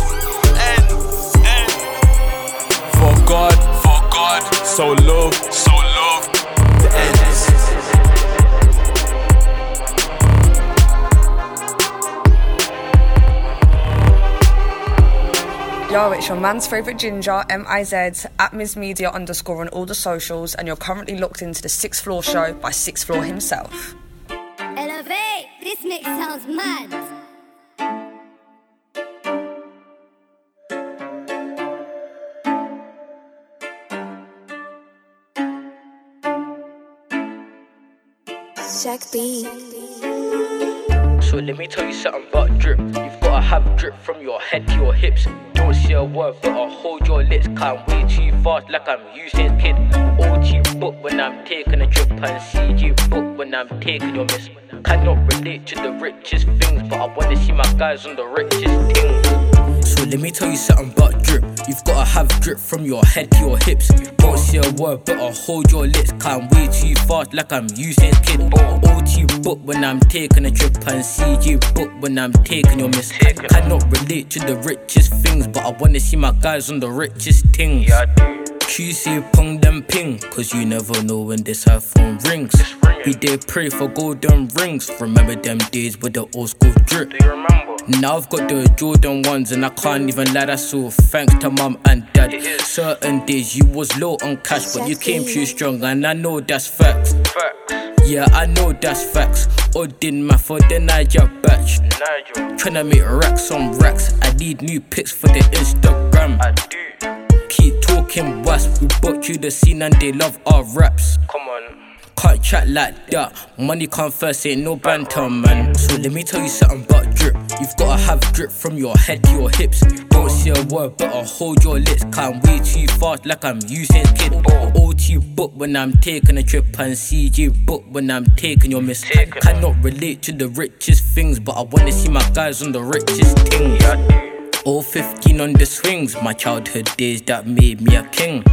end, end. For God, for God, so love, so love. The end. Yo, it's your man's favourite ginger, M-I-Z, at Ms Media underscore on all the socials, and you're currently locked into the Sixth Floor Show by Sixth Floor himself. Elevate, this mix sounds mad. Jack B. So let me tell you something about drip. You've gotta have drip from your head to your hips. Don't say a word, but I'll hold your lips. Can't way too fast, like I'm using kid. OT book when I'm taking a drip, and CG book when I'm taking your miss. Cannot relate to the richest things, but I wanna see my guys on the richest things. So let me tell you something about drip. You've gotta have drip from your head to your hips. Don't say a word, but I'll hold your lips. Can't way too fast, like I'm using kid. OT book when I'm taking a trip, and CG book when I'm taking your miss. Cannot relate to the richest things, but I wanna see my guys on the richest things. QC pong them ping, cause you never know when this iPhone rings. We did pray for golden rings. Remember them days with the old school drip. Now I've got the Jordan ones and I can't even lie, that's all thanks to mum and dad. Certain days you was low on cash, but you came through strong and I know that's facts. Yeah, I know that's facts. Or did math for the Niger batch. Tryna make racks on racks. I need new pics for the Instagram. I do. Keep talking wasp. We bought you the scene and they love our raps. Come on. Can't chat like that. Money come first, ain't no banter, man. So let me tell you something about. You've gotta have drip from your head to your hips. Don't say a word, but I'll hold your lips. Can't way too fast, like I'm using kid. OT book when I'm taking a trip, and CG book when I'm taking your miss. Cannot relate to the richest things, but I wanna see my guys on the richest things. All 15 on the swings, my childhood days that made me a king.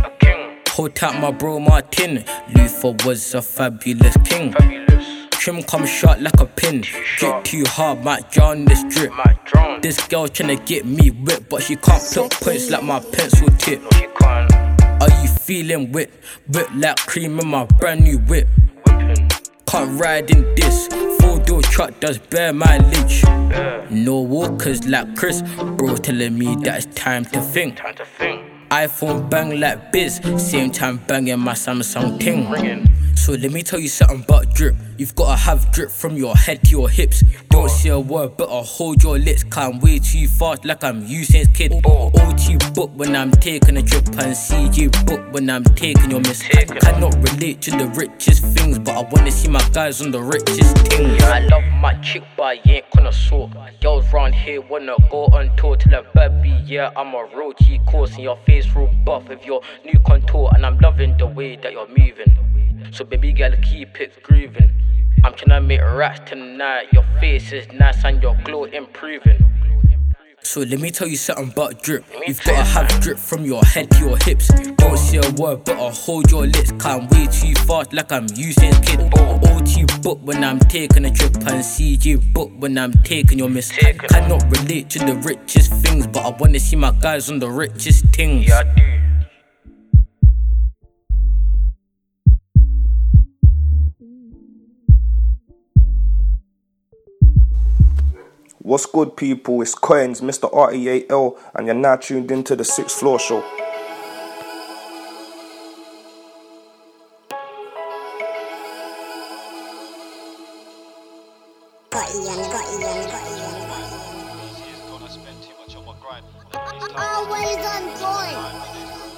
Hold tight, my bro Martin. Luther was a fabulous king. Trim come short like a pin. Drip too hard, might drown this drip. This girl tryna get me whipped, but she can't pluck points like my pencil tip. Are you feeling whip? Whip like cream in my brand new whip. Can't ride in this. Four door truck does bare mileage. No walkers like Chris. Bro telling me that it's time to think. iPhone bang like biz. Same time banging my Samsung ting. So let me tell you something about drip. You've gotta have drip from your head to your hips. Don't say a word, but I'll hold your lips. Can't way too fast, like I'm using kid. OT book when I'm taking a trip, and CG book when I'm taking your miss. Cannot relate to the richest things, but I wanna see my guys on the richest things. I love my chick, but I ain't gonna sort. Girls round here wanna go on tour till a baby. Yeah, I'm a G course, and your face real buff with your new contour, and I'm loving the way that you're moving. So baby girl, keep it grooving. I'm tryna make racks tonight. Your face is nice and your glow improving. So let me tell you something about drip. You've gotta have drip from your head to your hips. Don't say a word, but I'll hold your lips. Can't way too fast, like I'm using kid. OT book when I'm taking a trip, and CG book when I'm taking your miss. I cannot relate to the richest things, but I wanna see my guys on the richest things. Yeah, What's good, people? It's Coins, Mr. REAL, and you're now tuned into the Sixth Floor Show. Always on point.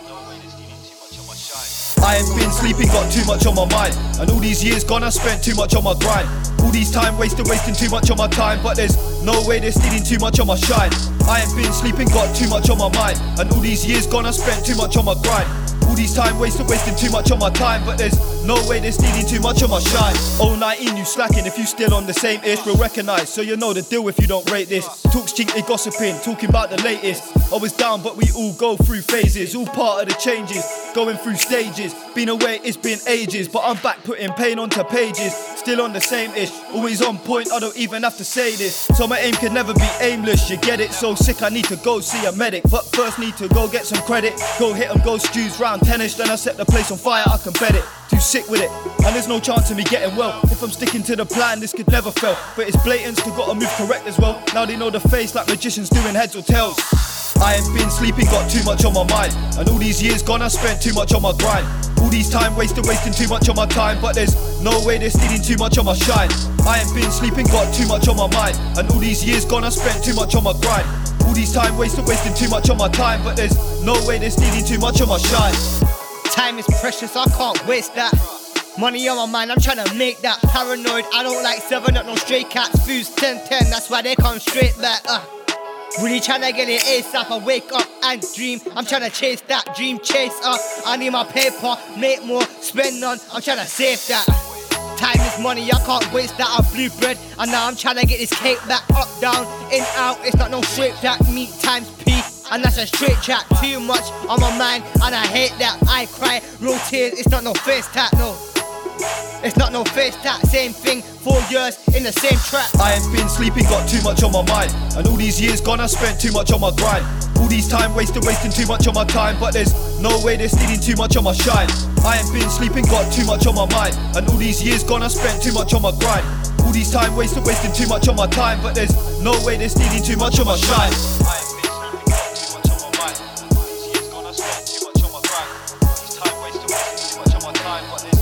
I ain't been sleeping, got too much on my mind. And all these years gone, I spent too much on my grind. All these time wasted, wasting too much on my time. But there's no way they're stealing too much on my shine. I ain't been sleeping, got too much on my mind. And all these years gone, I spent too much on my grind. All these time wasted, wasting too much on my time, but there's no way they're stealing too much of my shine. Oh 19, you slacking if you still on the same ish, we'll recognize. So you know the deal if you don't rate this. Talks they gossiping, talking about the latest. I was down, but we all go through phases, all part of the changes, going through stages. Been away, it's been ages, but I'm back putting pain onto pages. Still on the same ish, always on point, I don't even have to say this. So my aim can never be aimless, you get it? So sick, I need to go see a medic. But first, need to go get some credit. Go hit 'em, go stews round tennis, then I set the place on fire, I can bet it. Sick with it, and there's no chance of me getting well. If I'm sticking to the plan, this could never fail. But it's blatant, still gotta move correct as well. Now they know the face like magicians doing heads or tails. I ain't been sleeping, got too much on my mind. And all these years gone, I spent too much on my grind. All these time wasted, wasting too much on my time. But there's no way they're stealing too much of my shine. I ain't been sleeping, got too much on my mind. And all these years gone, I spent too much on my grind. All these time wasted, wasting too much on my time. But there's no way they're stealing too much of my shine. Time is precious, I can't waste that. Money on my mind, I'm trying to make that. Paranoid, I don't like 7 up, no stray cats. Foods 10 10, that's why they come straight back. Uh. Really trying to get it ASAP. I wake up and dream. I'm trying to chase that dream, chase up. I need my paper, make more, spend none. I'm trying to save that. Time is money, I can't waste that. I blue bread, and now I'm trying to get this cake back. Up, down, in, out. It's not no straight that. Meat times P, and that's a straight chat. Too much on my mind, and I hate that. I cry, real tears. It's not no face tap, no. It's not no face tap, same thing, four years in the same track. I ain't been sleeping, got too much on my mind. And all these years gone, I spent too much on my grind. All these time wasted, wasting too much of my time. But there's no way they're stealing too much of my shine. I ain't been sleeping, got too much on my mind. And all these years gone, I spent too much on my grind. All these time wasted, wasting too much of my time. But there's no way they're stealing too much of my shine. If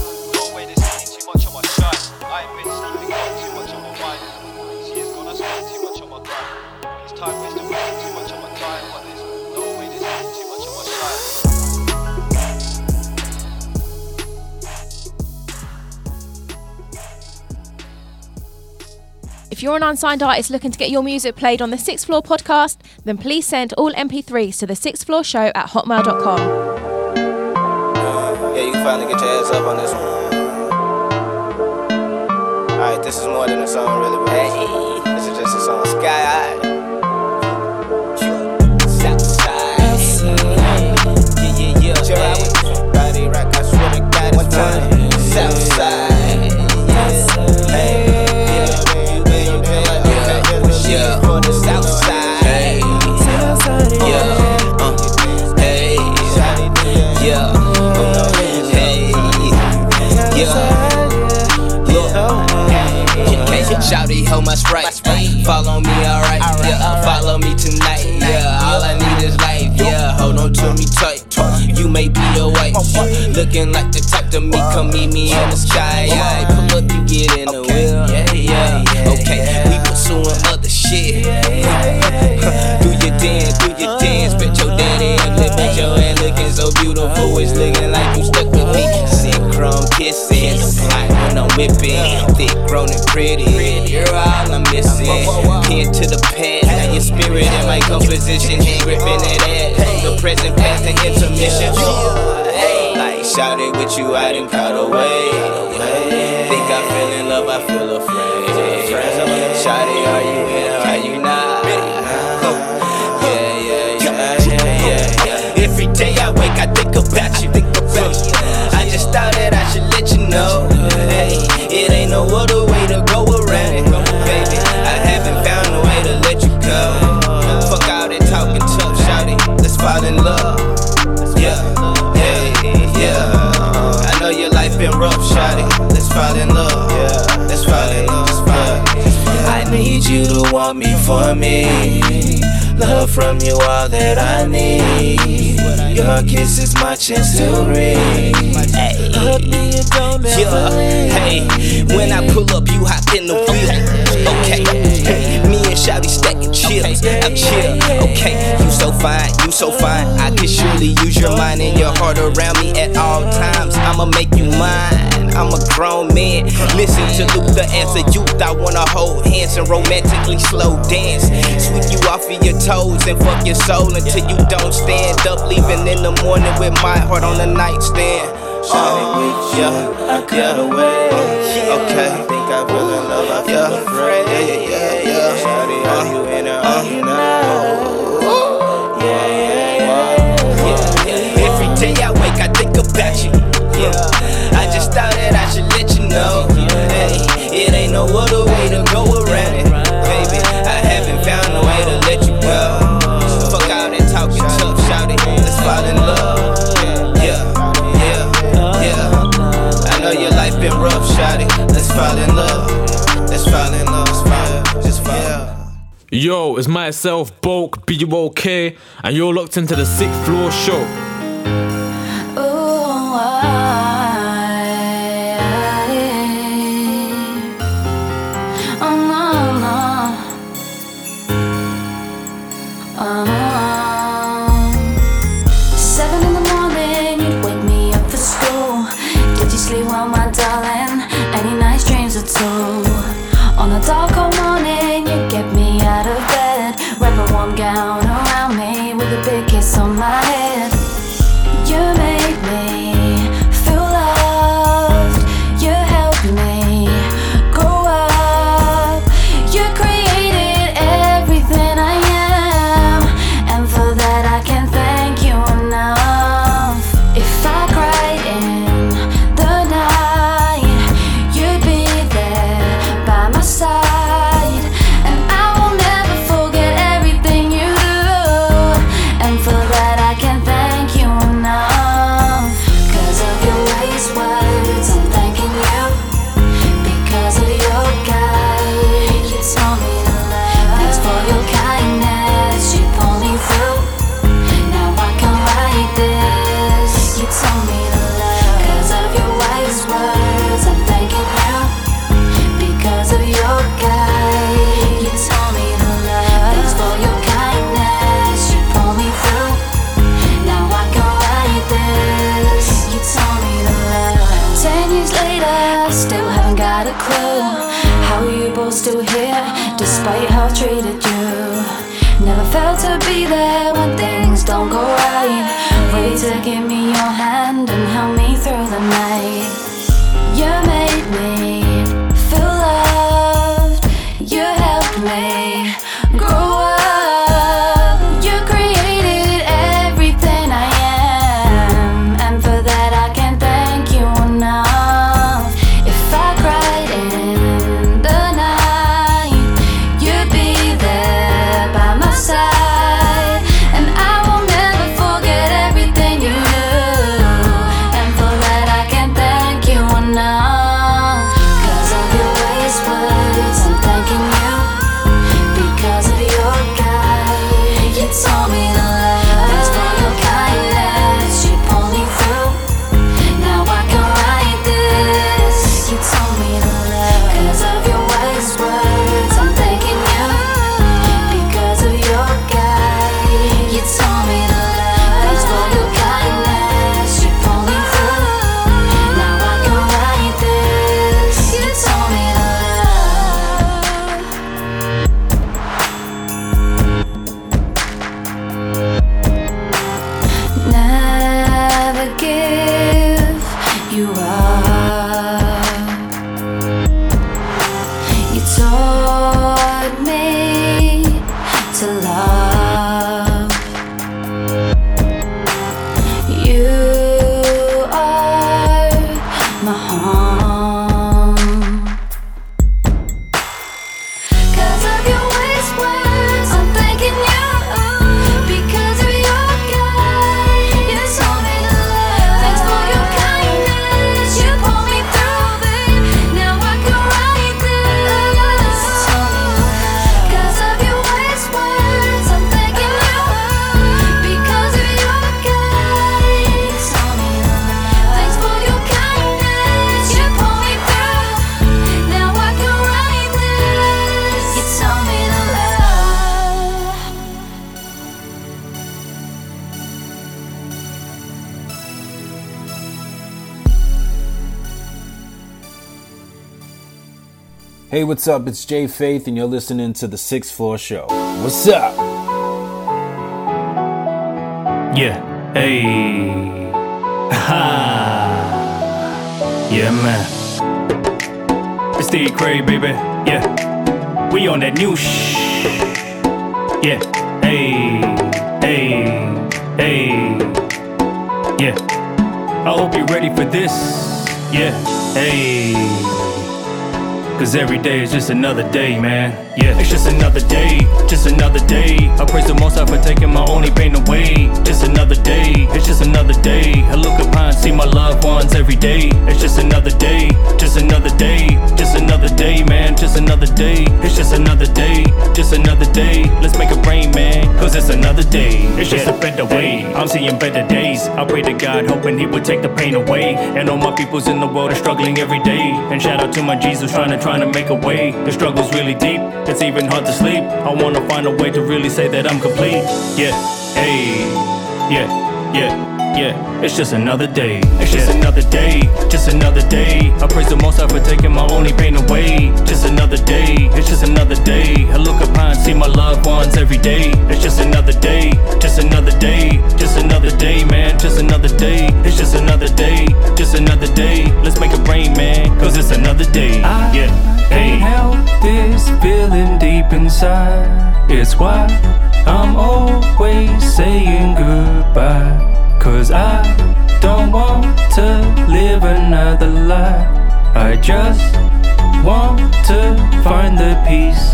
you're an unsigned artist looking to get your music played on the Sixth Floor podcast, then please send all MP3s to the Sixth Floor Show at hotmail.com. Yeah, you can finally get your ass up on this one. Alright, this is more than a song, really, but hey, this is just a song. Sky High. Southside. Yeah, yeah, yeah. Chill out with me. Body rock, I swear to God, it's time. Southside. Looking like the type to me. Come meet me in the sky, yeah. Pull up, you get in the wheel, yeah, yeah. Okay, we pursuing other shit. do your dance, do your dance, bet your daddy and lip at your hair looking so beautiful. It's looking like you stuck with me. Synchron kissing, like when I'm whipping, thick, grown and pretty. You're all I'm missing. Pen to the past, now your spirit in my composition, gripping that ass. From the present, past, and intermission. Like shout it with you out in crowd away. Think I feel in love, I feel afraid. Shawty, are you in are you not? Yeah, yeah, yeah, yeah. Every day I wake, I think about you. I just thought that I should let you know. Hey, it ain't no other way to go around it, baby. I haven't found a way to let you go. Fuck all that talking tough. Let's fall in love. Shawty. Let's fall in love. Yeah, let's fall in love. I need you to want me for me. Love from you all that I need. Your kiss is my chance to ring. Hey. Me and don't ever Yeah, hey, when I pull up, you hop in the wheel. Me stacking chips. I'm chill, okay. You so fine, you so fine. I can surely use your mind and your heart around me at all times. I'ma make you mine. I'm a grown man. Listen to Luther as a youth. I wanna hold hands and romantically slow dance. Sweep you off of your toes and fuck your soul until you don't stand up. Leaving in the morning with my heart on the nightstand. Uh, yeah, yeah, uh, okay. I fell in love. I feel afraid. Yeah, yeah, yeah, yeah. Shawty, are you in or are you not? Yeah, yeah, yeah. Every day I wake, I think about you. Yeah, I just thought that I should let you know. Hey, it ain't no other fall in love. Let's fall in love. Yo, it's myself, Bulk, BUOK, and you're locked into the sixth floor show. Hey, what's up? It's Jay Faith, and you're listening to the Sixth Floor Show. What's up? Yeah, hey, ha, yeah, man. It's the Cray, baby. Yeah, we on that new shh. Yeah, hey, hey, hey. Yeah, I hope you're ready for this. Yeah, hey. Cause every day is just another day, man. Yeah, it's just another day, just another day. I praise the most High for taking my only pain away. Just another day, it's just another day. I look up high and see my loved ones every day. It's just another day, just another day, just another day, man. Just another day, it's just another day, just another day. Let's make it rain, man. Cause it's another day, it's just a better way. I'm seeing better days. I pray to God, hoping He would take the pain away. And all my peoples in the world are struggling every day. And shout out to my Jesus, trying to trying to make a way. The struggle's really deep, it's even hard to sleep. I wanna find a way to really say that I'm complete. Yeah, hey, yeah, yeah. Yeah, it's just another day. It's just another day. Just another day. I praise the most High for taking my only pain away. Just another day. It's just another day. I look up high and see my loved ones every day. It's just another day. Just another day. Just another day, man. Just another day. It's just another day. Just another day. Let's make it rain, man. Cause it's another day. Yeah. Can't help this feeling deep inside. It's why I'm always saying goodbye. Cause I don't want to live another lie. I just want to find the peace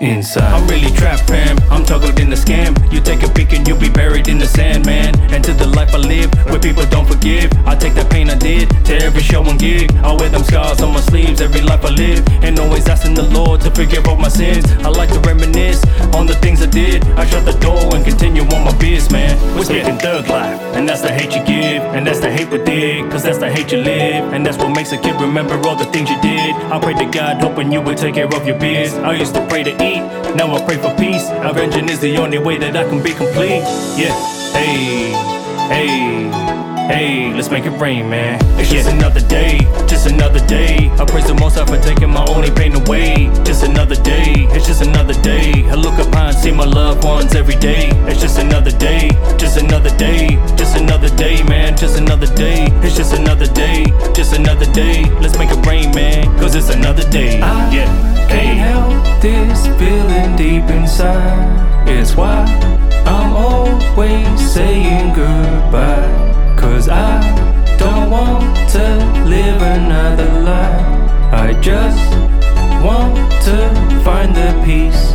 inside. I'm really trapped, fam. I'm toggled in the scam. You take a peek and you'll be buried in the sand, man. And to the life I live, where people don't forgive. I take that pain I did to every show and gig. I wear them scars on my sleeves, every life I live. And always asking the Lord to forgive all my sins. I like to reminisce on the things I did. I shut the door and continue on my biz, man. We're speaking thug life, and that's the hate you give. And that's the hate we dig, cause that's the hate you live. And that's what makes a kid remember all the things you did. I pray to God, hoping you would take care of your biz. I used to pray to eat, now I pray for peace. Avenging is the only way that I can be complete. Yeah, hey, hey. Hey, let's make it rain, man. It's just another day, just another day. I praise the most High for taking my only pain away. Just another day, it's just another day. I look up high and see my loved ones every day. It's just another day, just another day, just another day, man. Just another day, it's just another day, just another day. Let's make it rain, man. Cause it's another day. Yeah, hey. Can't help this feeling deep inside. It's why I'm always saying goodbye. Cause I don't want to live another lie. I just want to find the peace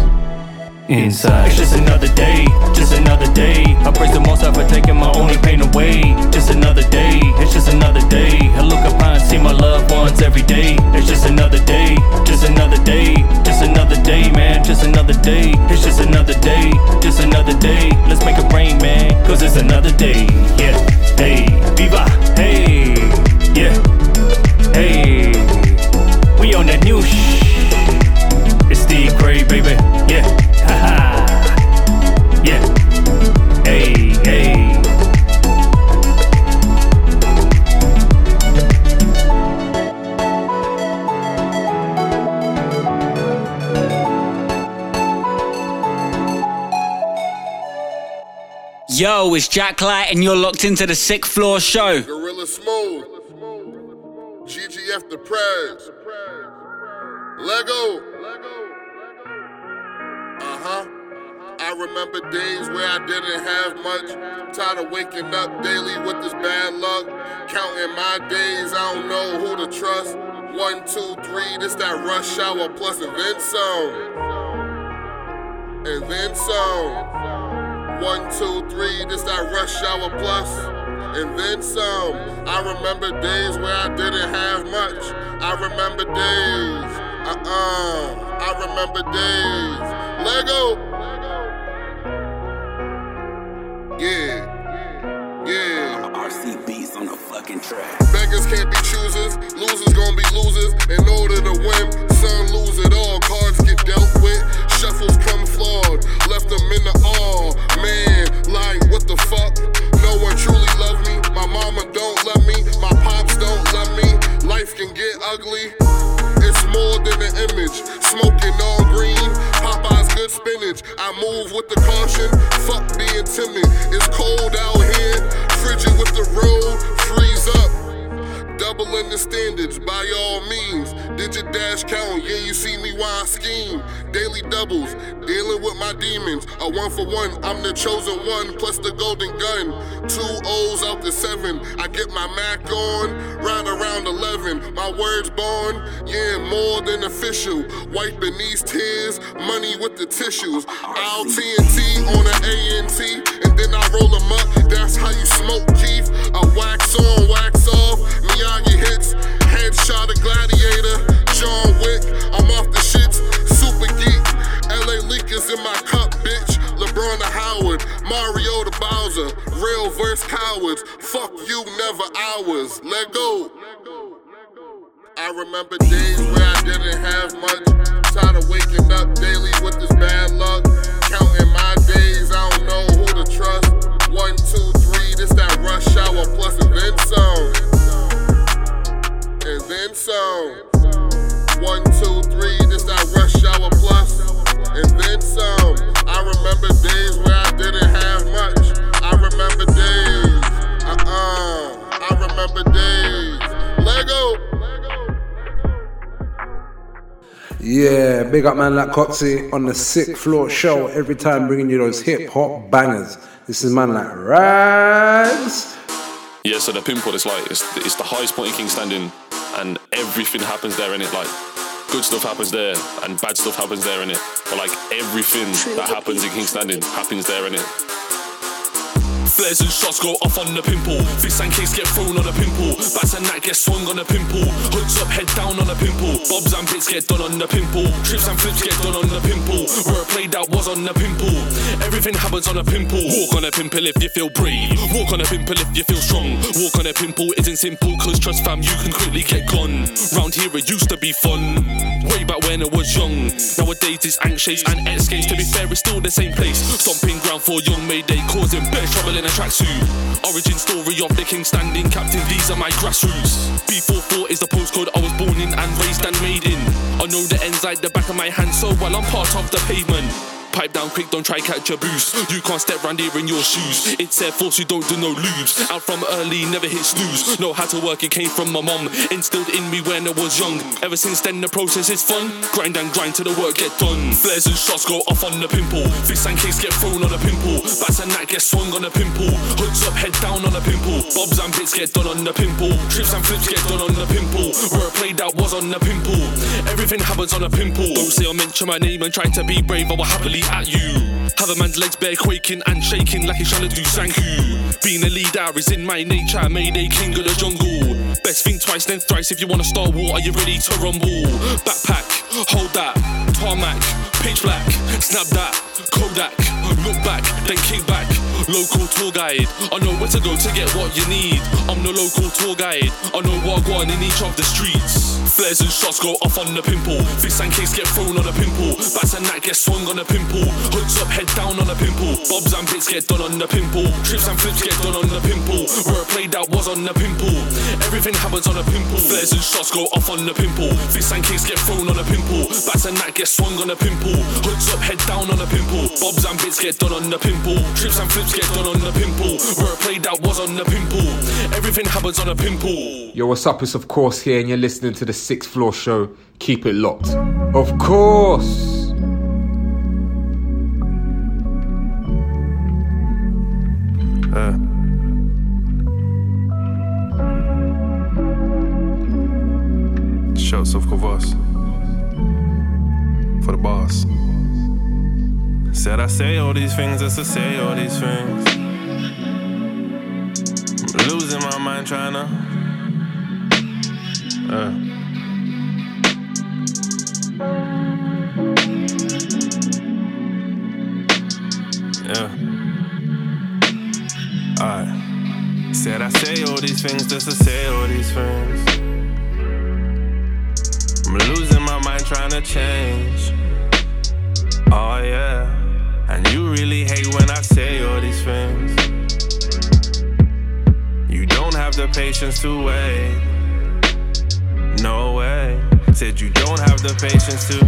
inside. It's just another day, just another day. I praise the most High for taking my only pain away. Just another day, it's just another day. I look up high and see my loved ones every day. It's just another day, just another day, just another day, man. Just another day, it's just another day, just another day. Let's make it rain, man, cause it's another day. Yeah, hey, viva, hey, yeah, hey. We on that new shh. It's Steve Cray, baby, Yo, it's Jack Light, and you're locked into the Sixth Floor Show. Gorilla Smooth. GGF the Prez. Lego. Uh huh. I remember days where I didn't have much. Tired of waking up daily with this bad luck. Counting my days, I don't know who to trust. One, two, three, this that rush hour plus and then some. And then some. One, two, three, this that rush hour plus, and then some. I remember days where I didn't have much. I remember days, uh-uh. I remember days. Lego! Lego. Yeah, yeah. RCB's on the fucking track. Beggars can't be choosers, losers gonna be losers. In order to win, some lose it all. Cards get dealt with, shuffles come flawed. Left them in the awe. Man, like, what the fuck? No one truly love me. My mama don't love me. My pops don't love me. Life can get ugly. It's more than an image. Smoking all green. Popeye good spinach. I move with the caution, fuck being timid. It's cold out here, frigid with the road, freeze up. Doubling the standards by all means. Digit dash count, yeah, you see me while I scheme. Daily doubles, dealing with my demons. A one for one, I'm the chosen one, plus the golden gun. Two O's out the seven, I get my Mac on. Right around 11, my words born, yeah, more than official. Wiping these tears, money with the tissues. I'll TNT on an ANT, and then I roll them up. That's how you smoke, Keith. I wax on, wax off. Miyagi hits, headshot a gladiator. John Wick, I'm off the shits. Super geek, LA leakers in my cup, bitch. LeBron to Howard, Mario to Bowser. Real verse cowards. Fuck you, never ours. Let go. I remember days where I didn't have much. Tired of waking up daily with this bad luck. Counting my days, I don't know who to trust. One, two, three, this that rush hour plus and then some. And then some. One, two, three, this that rush hour plus? plus and then some. I remember days where I didn't have much. I remember days. Uh-uh. I remember days. Lego. Yeah, big up man like Coxie on the sixth floor show every time bringing you those hip hop bangers. This is man like Rags. Yeah, so the pinpoint is like it's, it's the highest point in Kingstanding, and everything happens there in it. Like good stuff happens there, and bad stuff happens there in it. But like everything that happens in Kingstanding happens there in it. Flares and shots go off on the pimple. Fists and cakes get thrown on the pimple. Bats and that get swung on the pimple. Hoods up, head down on the pimple. Bobs and bits get done on the pimple. Trips and flips get done on the pimple. Where it played out was on the pimple. Everything happens on a pimple. Walk on a pimple if you feel brave. Walk on a pimple if you feel strong. Walk on a pimple isn't simple, cause trust fam, you can quickly get gone. Round here it used to be fun. Way back when I was young. Nowadays it's anxious and escapes. To be fair, it's still the same place. Stomping ground for young Mayday, causing bare trouble in a tracksuit. Origin story of the Kingstanding captain, these are my grassroots. B44 is the postcode I was born in and raised and made in. I know the ends like the back of my hand, so while I'm part of the pavement. Pipe down quick, don't try catch a boost. You can't step round here in your shoes. It's Air Force, you don't do no lubes. Out from early, never hit snooze. Know how to work, it came from my mom. Instilled in me when I was young. Ever since then, the process is fun. Grind and grind till the work get done. Flares and shots go off on the pimple. Fists and cakes get thrown on the pimple. Bats and that get swung on the pimple. Hoods up, head down on the pimple. Bobs and bits get done on the pimple. Trips and flips get done on the pimple. Where it played out was on the pimple. Everything happens on a pimple. Don't say or mention my name and try to be brave, I will happily at you. Have a man's legs bare quaking and shaking like he's trying to do Zanku. Being a leader is in my nature, made a king of the jungle. Best think twice, then thrice if you wanna start war. Are you ready to rumble? Backpack, hold that, tarmac, pitch black, snap that, Kodak, look back, then kick back. Local tour guide, I know where to go to get what you need. I'm the local tour guide, I know what I in each of the streets. Flares and shots go off on the pimple. Fists and cakes get thrown on the pimple. Bats and that get swung on the pimple. Hoods up, head down on the pimple. Bobs and bits get done on the pimple. Trips and flips get done on the pimple. Where it played out was on the pimple. Everything happens on a pimple. Flares and shots go off on the pimple. Fists and cakes get thrown on the pimple. Bats and that get swung on the pimple. Hoods up, head down on the pimple. Bobs and bits get done on the pimple. Trips and flips get done on the pimple. Where it played out was on the pimple. Everything happens on a pimple. Yo, what's up? It's of course here, and you're listening to the Sixth Floor Show. Keep it locked. Of course. Uh. Shots of Kovas for the boss. Said I say all these things just to say all these things. I'm losing my mind trying to. Uh. Yeah. Alright. Said I say all these things just to say all these things. I'm losing my mind trying to change. Oh yeah. And you really hate when I say all these things. You don't have the patience to wait. No way. Said you don't have the patience to.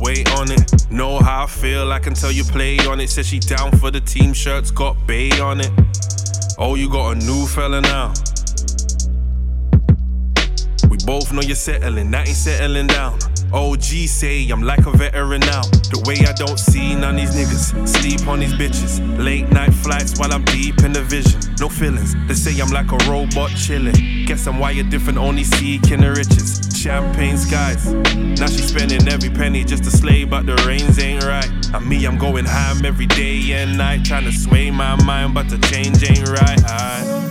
wait on it. Know how I feel, I can tell you play on it. Says she down for the team shirts, got Bay on it. Oh, you got a new fella now. We both know you're settling, that ain't settling down. OG say I'm like a veteran now. The way I don't see none of these niggas sleep on these bitches. Late night flights while I'm deep in the vision. No feelings, they say I'm like a robot chilling. Guess I'm wired different, only seeking the riches. Champagne skies. Now she spending every penny just to slay, but the rains ain't right. And me, I'm going ham every day and night, trying to sway my mind, but the change ain't right. Aye.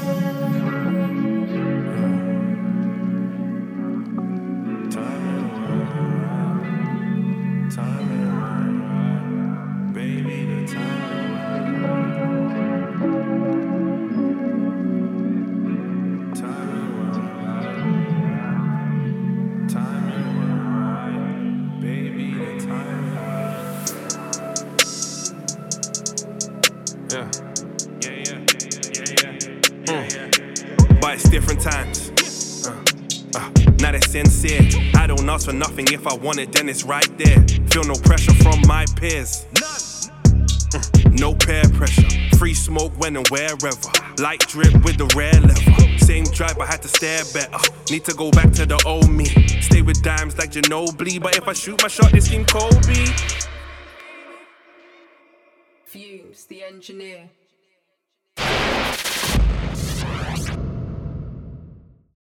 If I want it, then it's right there. Feel no pressure from my peers. Mm, no peer pressure. Free smoke when and wherever. Light drip with the rare level. Same drive, I had to stare better. Need to go back to the old me. Stay with dimes like Ginobili. But if I shoot my shot, this King Kobe. Fumes, the engineer.